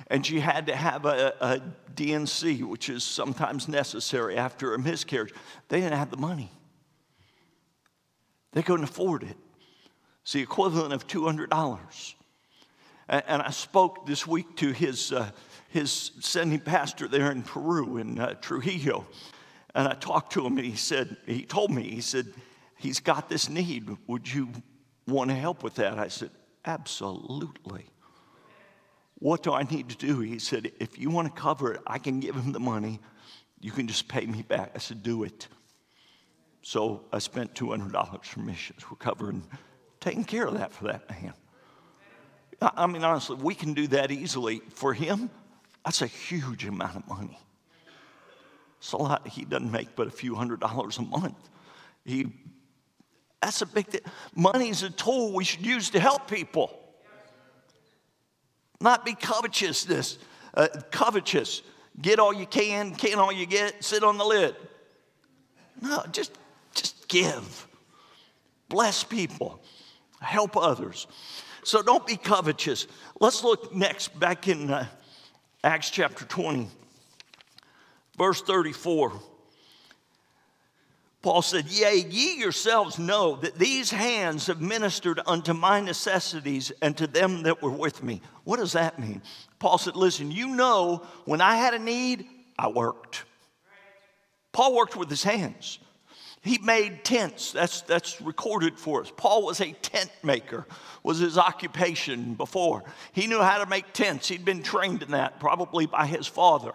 and she had to have a, a D&C, which is sometimes necessary after a miscarriage. They didn't have the money. They couldn't afford it. It's the equivalent of $200. And, and I spoke this week to his, uh, his sending pastor there in Peru, in uh, Trujillo. And I talked to him, and he said, he told me, he said, he's got this need. Would you want to help with that? I said, absolutely. What do I need to do? He said, if you want to cover it, I can give him the money. You can just pay me back. I said, do it. So I spent $200 for missions. We're covering, taking care of that for that man. I mean, honestly, we can do that easily. For him, that's a huge amount of money. It's a lot. He doesn't make but a few hundred dollars a month. He, that's a big thing. Money is a tool we should use to help people. Not be covetousness, uh, covetous. Get all you can, can all you get, sit on the lid. No, just, just give. Bless people. Help others. So don't be covetous. Let's look next back in uh, Acts chapter 20. Verse 34. Paul said, Yea, ye yourselves know that these hands have ministered unto my necessities and to them that were with me. What does that mean? Paul said, Listen, you know when I had a need, I worked. Paul worked with his hands. He made tents. That's, that's recorded for us. Paul was a tent maker, was his occupation before. He knew how to make tents. He'd been trained in that, probably by his father.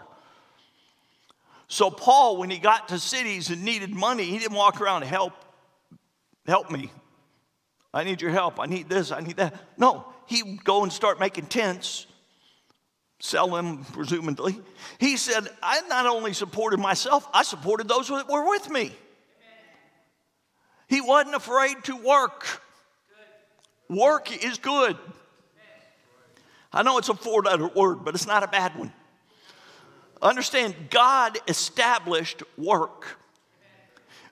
So Paul, when he got to cities and needed money, he didn't walk around, help, help me. I need your help. I need this, I need that. No, he would go and start making tents, sell them, presumably. He said, I not only supported myself, I supported those that were with me. He wasn't afraid to work. Work is good. I know it's a four letter word, but it's not a bad one. Understand, God established work.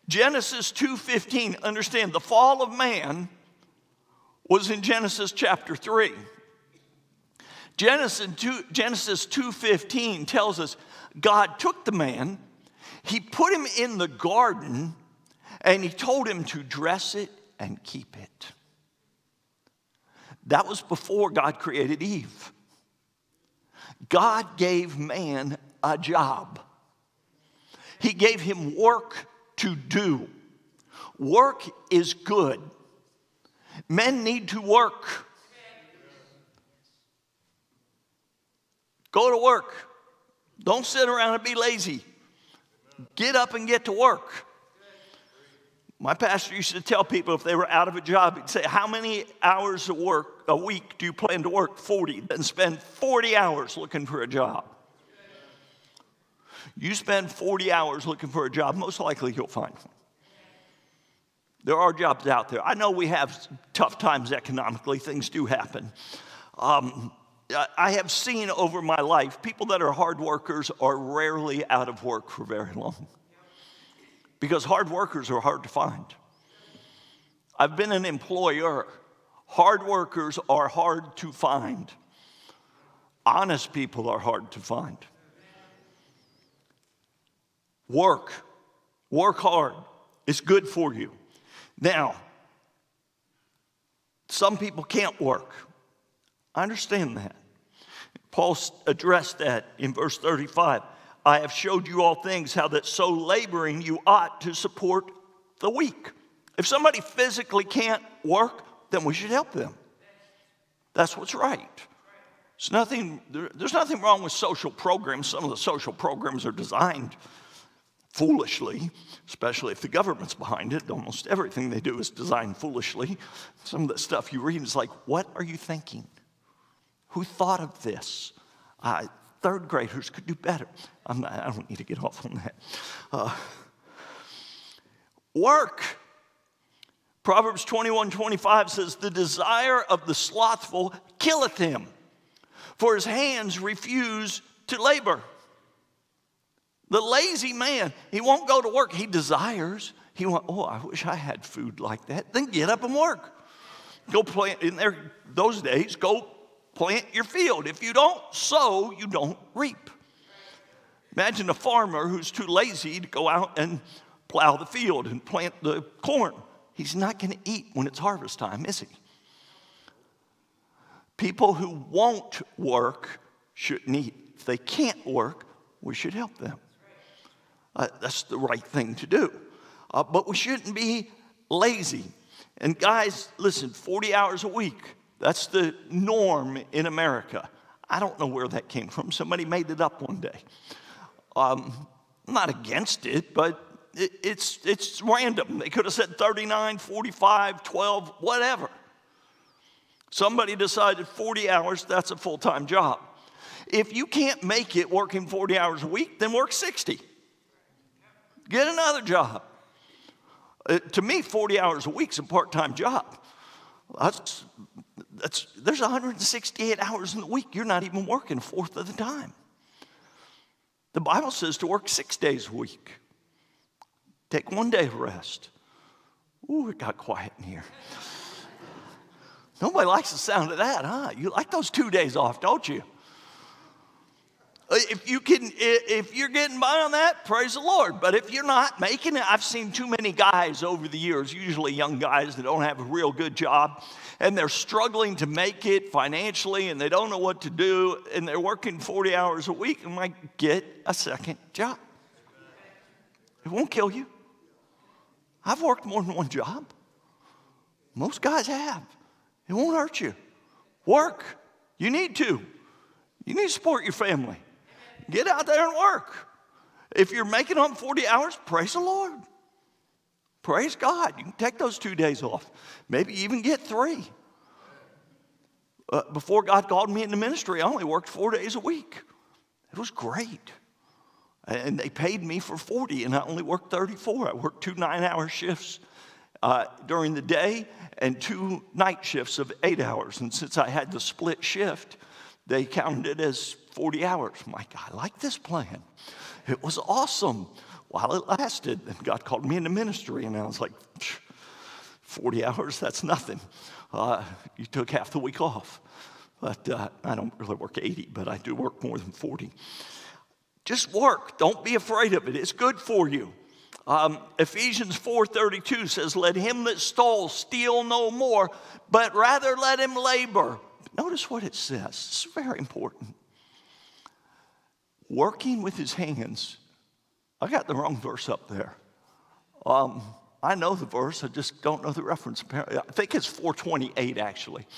Genesis 2:15, understand the fall of man was in Genesis chapter 3. Genesis 2, Genesis 2:15 tells us God took the man, he put him in the garden, and he told him to dress it and keep it. That was before God created Eve. God gave man a job. He gave him work to do. Work is good. Men need to work. Go to work. Don't sit around and be lazy. Get up and get to work. My pastor used to tell people if they were out of a job, he'd say, How many hours of work a week do you plan to work? 40. Then spend 40 hours looking for a job. You spend 40 hours looking for a job, most likely you'll find one. There are jobs out there. I know we have tough times economically, things do happen. Um, I have seen over my life people that are hard workers are rarely out of work for very long because hard workers are hard to find. I've been an employer. Hard workers are hard to find. Honest people are hard to find. Work. Work hard. It's good for you. Now, some people can't work. I understand that. Paul addressed that in verse 35. I have showed you all things, how that so laboring you ought to support the weak. If somebody physically can't work, then we should help them. That's what's right. There's nothing, there, there's nothing wrong with social programs. Some of the social programs are designed foolishly, especially if the government's behind it. Almost everything they do is designed foolishly. Some of the stuff you read is like, what are you thinking? Who thought of this? Third graders could do better. Not, i don't need to get off on that. Uh, work. Proverbs 21 25 says, The desire of the slothful killeth him, for his hands refuse to labor. The lazy man, he won't go to work. He desires. He want, oh, I wish I had food like that. Then get up and work. Go plant in there those days, go plant your field. If you don't sow, you don't reap. Imagine a farmer who's too lazy to go out and plow the field and plant the corn. He's not going to eat when it's harvest time, is he? People who won't work shouldn't eat. If they can't work, we should help them. Uh, that's the right thing to do. Uh, but we shouldn't be lazy. And guys, listen 40 hours a week, that's the norm in America. I don't know where that came from. Somebody made it up one day. Um, I'm not against it, but it, it's, it's random. They could have said 39, 45, 12, whatever. Somebody decided 40 hours, that's a full time job. If you can't make it working 40 hours a week, then work 60. Get another job. Uh, to me, 40 hours a week is a part time job. That's, that's, there's 168 hours in the week. You're not even working a fourth of the time. The Bible says to work six days a week. Take one day of rest. Ooh, it got quiet in here. Nobody likes the sound of that, huh? You like those two days off, don't you? Uh, if you can, if you're getting by on that, praise the Lord. But if you're not making it, I've seen too many guys over the years, usually young guys that don't have a real good job, and they're struggling to make it financially, and they don't know what to do, and they're working 40 hours a week. I'm get a second job. It won't kill you. I've worked more than one job. Most guys have. It won't hurt you. Work. You need to. You need to support your family. Get out there and work. If you're making them 40 hours, praise the Lord. Praise God. You can take those two days off. Maybe even get three. Uh, before God called me into ministry, I only worked four days a week. It was great. And they paid me for 40, and I only worked 34. I worked two nine hour shifts uh, during the day and two night shifts of eight hours. And since I had the split shift, they counted it as 40 hours. My God, I like this plan. It was awesome while it lasted. And God called me into ministry, and I was like, 40 hours, that's nothing. Uh, you took half the week off. But uh, I don't really work 80, but I do work more than 40. Just work. Don't be afraid of it. It's good for you. Um, Ephesians 4:32 says, "Let him that stole steal no more, but rather let him labor." Notice what it says. It's very important working with his hands. I got the wrong verse up there. Um, I know the verse, I just don't know the reference. Apparently, I think it's 428 actually. It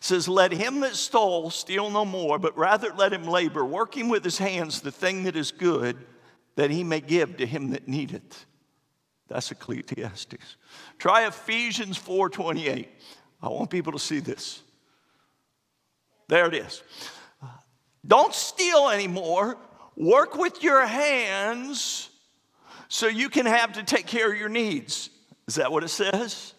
says, Let him that stole steal no more, but rather let him labor, working with his hands the thing that is good, that he may give to him that needeth. That's Ecclesiastes. Try Ephesians 4:28. I want people to see this. There it is. Don't steal anymore, Work with your hands so you can have to take care of your needs. Is that what it says?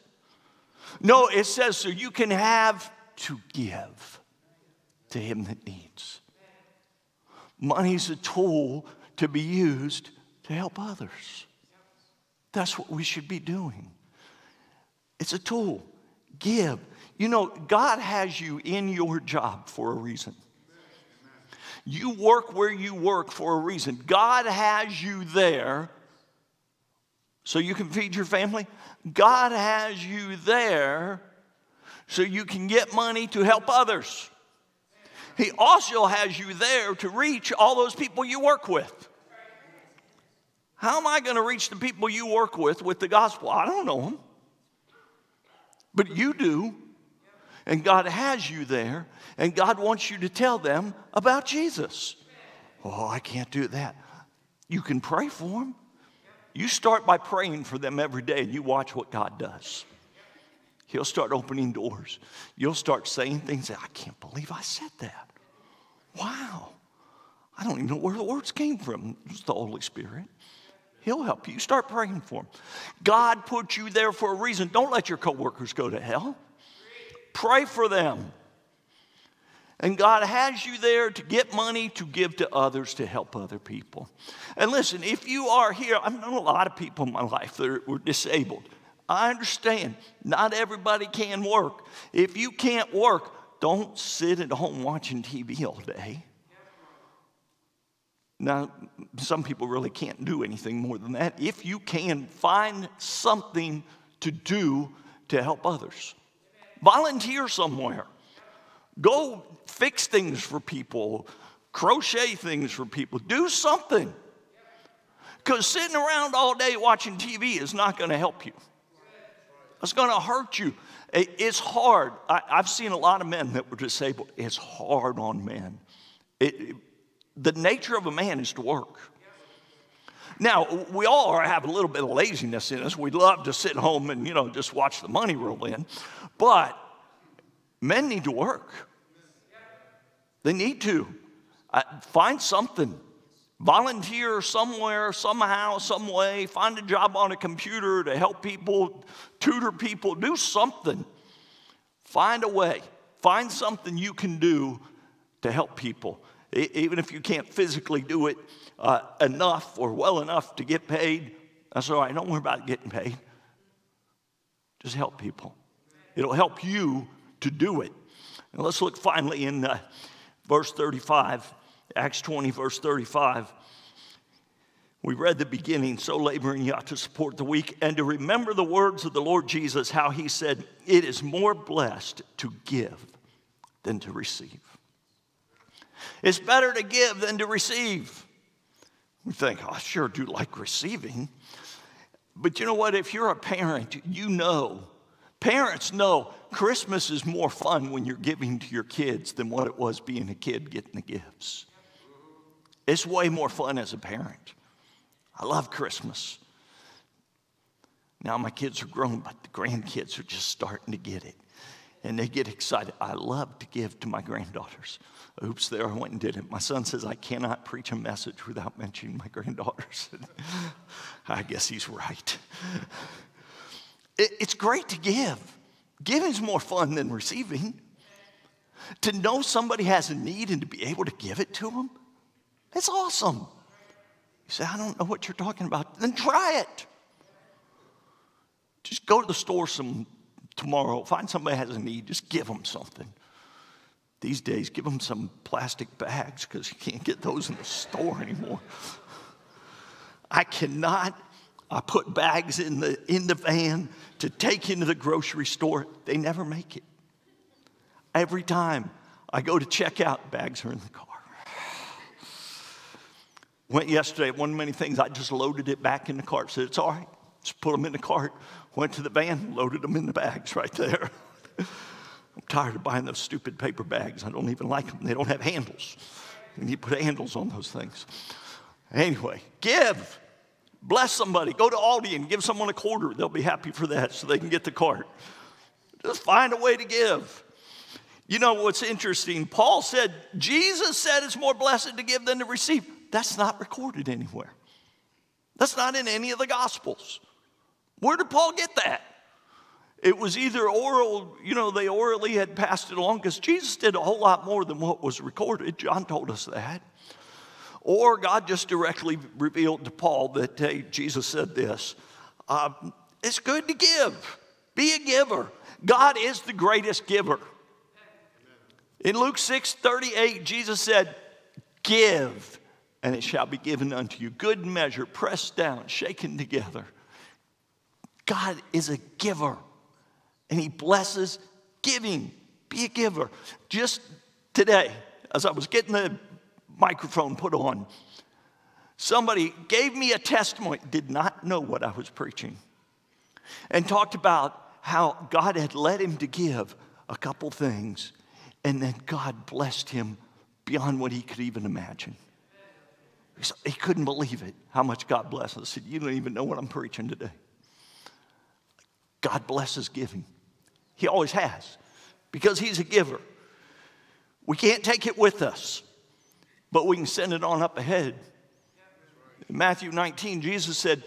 No, it says so you can have to give to him that needs. Money's a tool to be used to help others. That's what we should be doing. It's a tool. Give. You know, God has you in your job for a reason. You work where you work for a reason. God has you there so you can feed your family. God has you there so you can get money to help others. He also has you there to reach all those people you work with. How am I going to reach the people you work with with the gospel? I don't know them. But you do. And God has you there and God wants you to tell them about Jesus. Oh, I can't do that. You can pray for them. You start by praying for them every day and you watch what God does. He'll start opening doors. You'll start saying things that I can't believe I said that. Wow. I don't even know where the words came from. It's the Holy Spirit. He'll help you. Start praying for them. God put you there for a reason. Don't let your coworkers go to hell. Pray for them. And God has you there to get money to give to others to help other people. And listen, if you are here, I've known a lot of people in my life that were disabled. I understand not everybody can work. If you can't work, don't sit at home watching TV all day. Now, some people really can't do anything more than that. If you can, find something to do to help others. Volunteer somewhere. Go fix things for people, crochet things for people. Do something. Because sitting around all day watching TV is not going to help you. It's going to hurt you. It's hard. I, have seen a lot of men that were disabled. It's hard on men. It, the nature of a man is to work. Now, we all have a little bit of laziness in us. We love to sit home and, you know, just watch the money roll in. But men need to work. They need to. Uh, find something. Volunteer somewhere, somehow, some way. Find a job on a computer to help people, tutor people. Do something. Find a way. Find something you can do to help people. Even if you can't physically do it uh, enough or well enough to get paid, that's all right. Don't worry about getting paid. Just help people. It'll help you to do it. And let's look finally in uh, verse 35, Acts 20, verse 35. We read the beginning, so laboring you ought to support the weak and to remember the words of the Lord Jesus, how he said, It is more blessed to give than to receive. It's better to give than to receive. We think, I sure do like receiving. But you know what? If you're a parent, you know. Parents know Christmas is more fun when you're giving to your kids than what it was being a kid getting the gifts. It's way more fun as a parent. I love Christmas. Now my kids are grown, but the grandkids are just starting to get it. And they get excited. I love to give to my granddaughters. Oops, there I went and did it. My son says I cannot preach a message without mentioning my granddaughters. I guess he's right. It's great to give. Giving's more fun than receiving. To know somebody has a need and to be able to give it to them, it's awesome. You say, I don't know what you're talking about. Then try it. Just go to the store some tomorrow, find somebody has a need, just give them something. These days, give them some plastic bags because you can't get those in the store anymore. I cannot. I put bags in the, in the van to take into the grocery store. They never make it. Every time I go to check out, bags are in the car. Went yesterday, one of many things, I just loaded it back in the cart. Said, it's all right, just put them in the cart. Went to the van, loaded them in the bags right there. I'm tired of buying those stupid paper bags. I don't even like them. They don't have handles. You need to put handles on those things. Anyway, give. Bless somebody. Go to Aldi and give someone a quarter. They'll be happy for that so they can get the cart. Just find a way to give. You know what's interesting? Paul said, Jesus said it's more blessed to give than to receive. That's not recorded anywhere. That's not in any of the Gospels. Where did Paul get that? It was either oral, you know, they orally had passed it along because Jesus did a whole lot more than what was recorded. John told us that. Or God just directly revealed to Paul that, hey, Jesus said this. Uh, it's good to give, be a giver. God is the greatest giver. In Luke 6 38, Jesus said, Give, and it shall be given unto you. Good measure, pressed down, shaken together. God is a giver and He blesses giving. Be a giver. Just today, as I was getting the microphone put on, somebody gave me a testimony, did not know what I was preaching, and talked about how God had led him to give a couple things, and then God blessed him beyond what he could even imagine. He couldn't believe it, how much God blessed. I said, You don't even know what I'm preaching today. God blesses giving. He always has, because He's a giver. We can't take it with us, but we can send it on up ahead. In Matthew 19, Jesus said,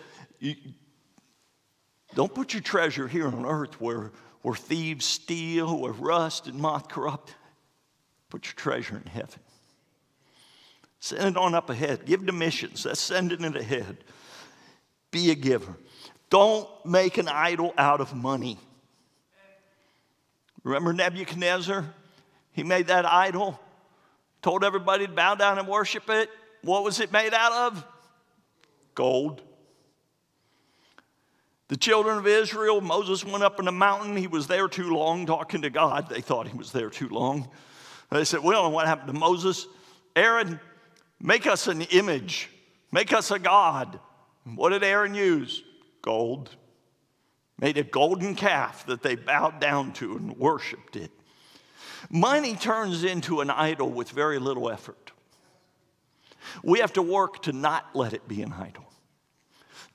Don't put your treasure here on earth where, where thieves steal, where rust and moth corrupt. Put your treasure in heaven. Send it on up ahead. Give to missions. That's sending it ahead. Be a giver. Don't make an idol out of money. Remember Nebuchadnezzar? He made that idol, told everybody to bow down and worship it. What was it made out of? Gold. The children of Israel, Moses went up in the mountain. He was there too long talking to God. They thought he was there too long. They said, Well, what happened to Moses? Aaron, make us an image, make us a God. What did Aaron use? Gold. Made a golden calf that they bowed down to and worshiped it. Money turns into an idol with very little effort. We have to work to not let it be an idol.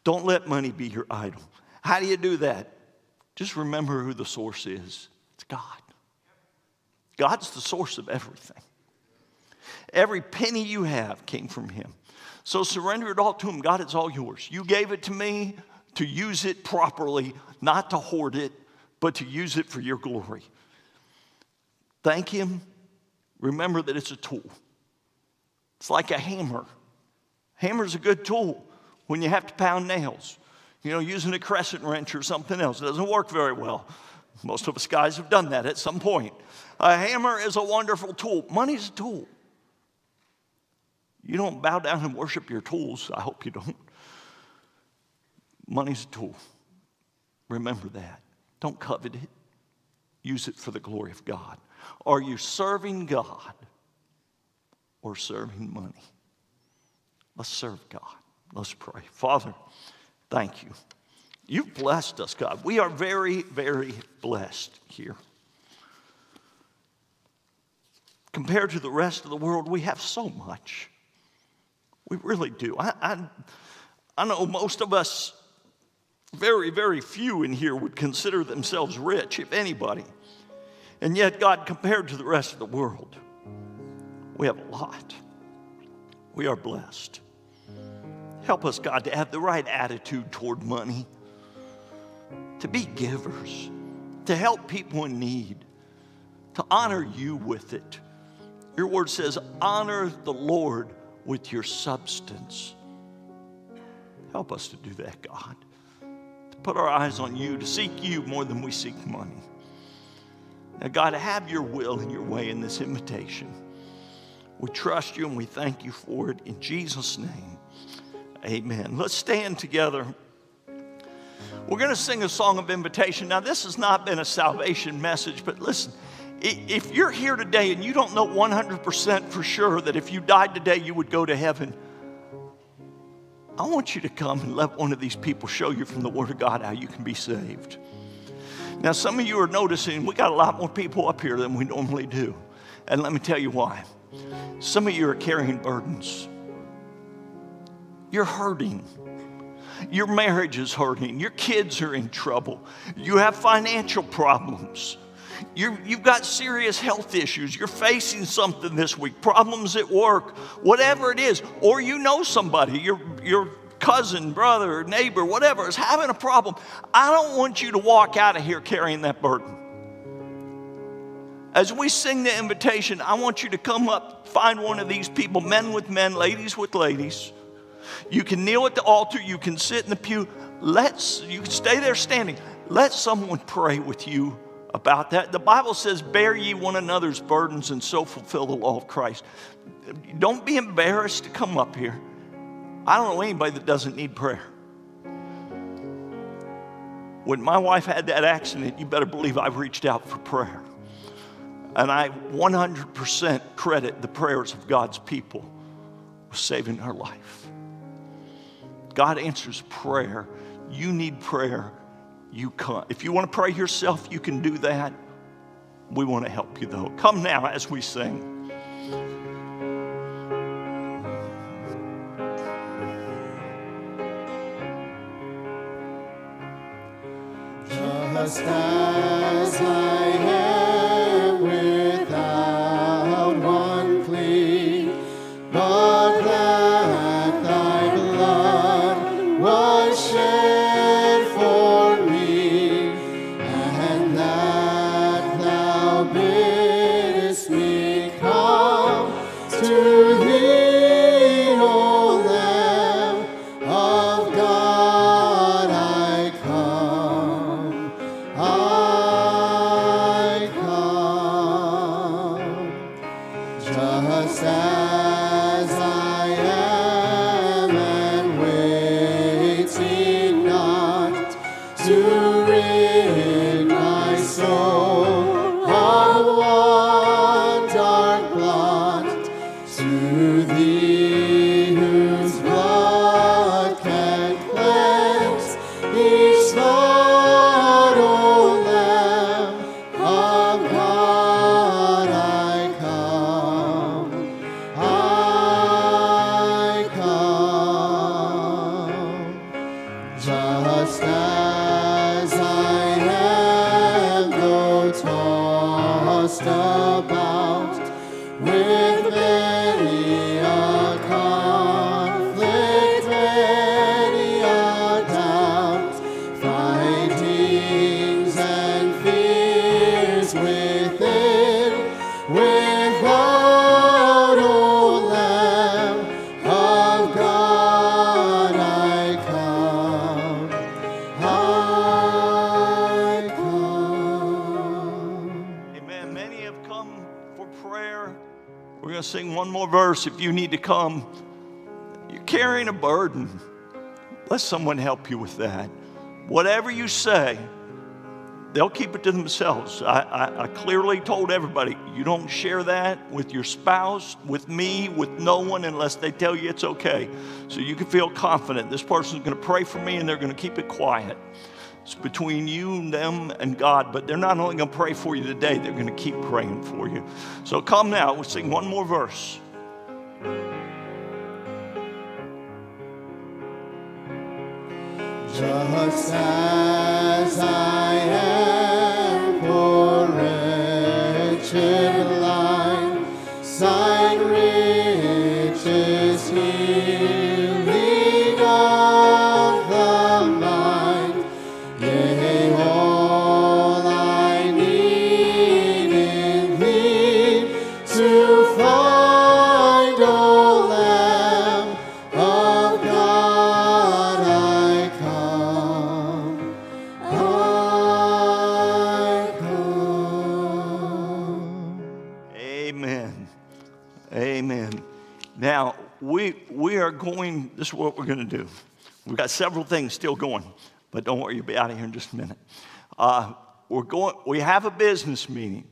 Don't let money be your idol. How do you do that? Just remember who the source is it's God. God's the source of everything. Every penny you have came from Him. So surrender it all to Him. God, it's all yours. You gave it to me to use it properly, not to hoard it, but to use it for your glory. Thank Him. Remember that it's a tool. It's like a hammer. Hammer's a good tool when you have to pound nails. You know, using a crescent wrench or something else. It doesn't work very well. Most of us guys have done that at some point. A hammer is a wonderful tool. Money's a tool. You don't bow down and worship your tools. I hope you don't. Money's a tool. Remember that. Don't covet it. Use it for the glory of God. Are you serving God or serving money? Let's serve God. Let's pray. Father, thank you. You've blessed us, God. We are very, very blessed here. Compared to the rest of the world, we have so much. We really do. I, I, I know most of us, very, very few in here would consider themselves rich, if anybody. And yet, God, compared to the rest of the world, we have a lot. We are blessed. Help us, God, to have the right attitude toward money, to be givers, to help people in need, to honor you with it. Your word says, honor the Lord with your substance. Help us to do that, God. Put our eyes on you, to seek you more than we seek money. Now, God, have your will and your way in this invitation. We trust you and we thank you for it in Jesus' name. Amen. Let's stand together. We're going to sing a song of invitation. Now, this has not been a salvation message, but listen, if you're here today and you don't know 100% for sure that if you died today you would go to heaven, I want you to come and let one of these people show you from the Word of God how you can be saved. Now, some of you are noticing we got a lot more people up here than we normally do. And let me tell you why. Some of you are carrying burdens. You're hurting. Your marriage is hurting. Your kids are in trouble. You have financial problems. You have got serious health issues. You're facing something this week, problems at work, whatever it is. Or you know somebody, your, your cousin, brother, neighbor, whatever, is having a problem. I don't want you to walk out of here carrying that burden. As we sing the invitation, I want you to come up, find one of these people, men with men, ladies with ladies you can kneel at the altar, you can sit in the pew. Let's you can stay there standing. Let someone pray with you about that. The Bible says, Bear ye one another's burdens and so fulfill the law of Christ. Don't be embarrassed to come up here. I don't know anybody that doesn't need prayer. When my wife had that accident, you better believe I reached out for prayer. And I 100% credit the prayers of God's people with saving her life. God answers prayer. You need prayer. You come. If you want to pray yourself, you can do that. We want to help you though. Come now as we sing. Just as I If you need to come, you're carrying a burden. Let someone help you with that. Whatever you say, they'll keep it to themselves. I, I, I clearly told everybody you don't share that with your spouse, with me, with no one unless they tell you it's okay. So you can feel confident this person's going to pray for me and they're going to keep it quiet. It's between you and them and God, but they're not only going to pray for you today, they're going to keep praying for you. So come now, we'll sing one more verse. We, we are going, this is what we're going to do. We've got several things still going, but don't worry, you'll be out of here in just a minute. Uh, we're going, we have a business meeting.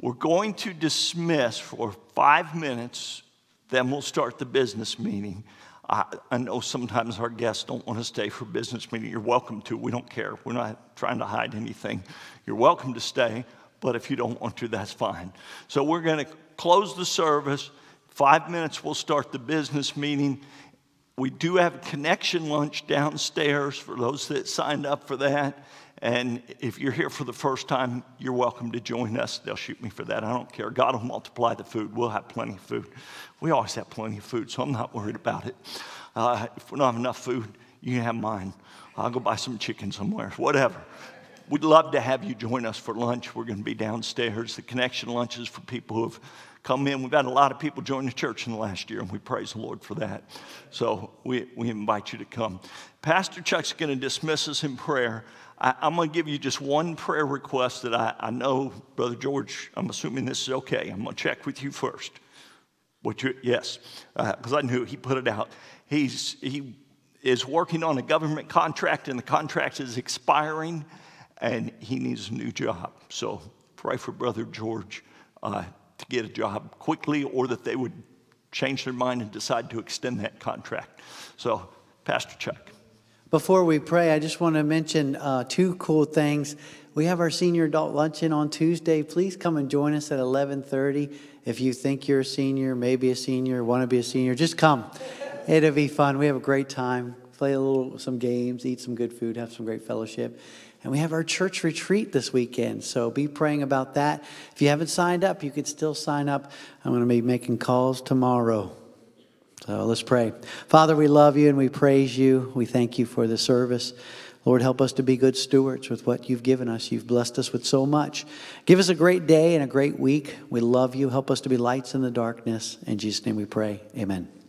We're going to dismiss for five minutes, then we'll start the business meeting. I, I know sometimes our guests don't want to stay for business meeting. You're welcome to. We don't care. We're not trying to hide anything. You're welcome to stay, but if you don't want to, that's fine. So we're going to close the service. Five minutes, we'll start the business meeting. We do have a connection lunch downstairs for those that signed up for that. And if you're here for the first time, you're welcome to join us. They'll shoot me for that. I don't care. God will multiply the food. We'll have plenty of food. We always have plenty of food, so I'm not worried about it. Uh, if we don't have enough food, you can have mine. I'll go buy some chicken somewhere, whatever. We'd love to have you join us for lunch. We're going to be downstairs. The connection lunch is for people who have come in. We've had a lot of people join the church in the last year, and we praise the Lord for that. So we, we invite you to come. Pastor Chuck's going to dismiss us in prayer. I, I'm going to give you just one prayer request that I, I know, Brother George, I'm assuming this is okay. I'm going to check with you first. What you, yes, because I knew he put it out. He's, he is working on a government contract, and the contract is expiring, and he needs a new job. So pray for Brother George uh, to get a job quickly, or that they would change their mind and decide to extend that contract. So, Pastor Chuck. Before we pray, I just want to mention uh, two cool things. We have our senior adult luncheon on Tuesday. Please come and join us at 11:30. If you think you're a senior, maybe a senior, want to be a senior, just come. It'll be fun. We have a great time. Play a little, some games, eat some good food, have some great fellowship. And we have our church retreat this weekend, so be praying about that. If you haven't signed up, you could still sign up. I'm going to be making calls tomorrow. So let's pray. Father, we love you and we praise you. We thank you for the service. Lord, help us to be good stewards with what you've given us. You've blessed us with so much. Give us a great day and a great week. We love you. Help us to be lights in the darkness. In Jesus' name we pray. Amen.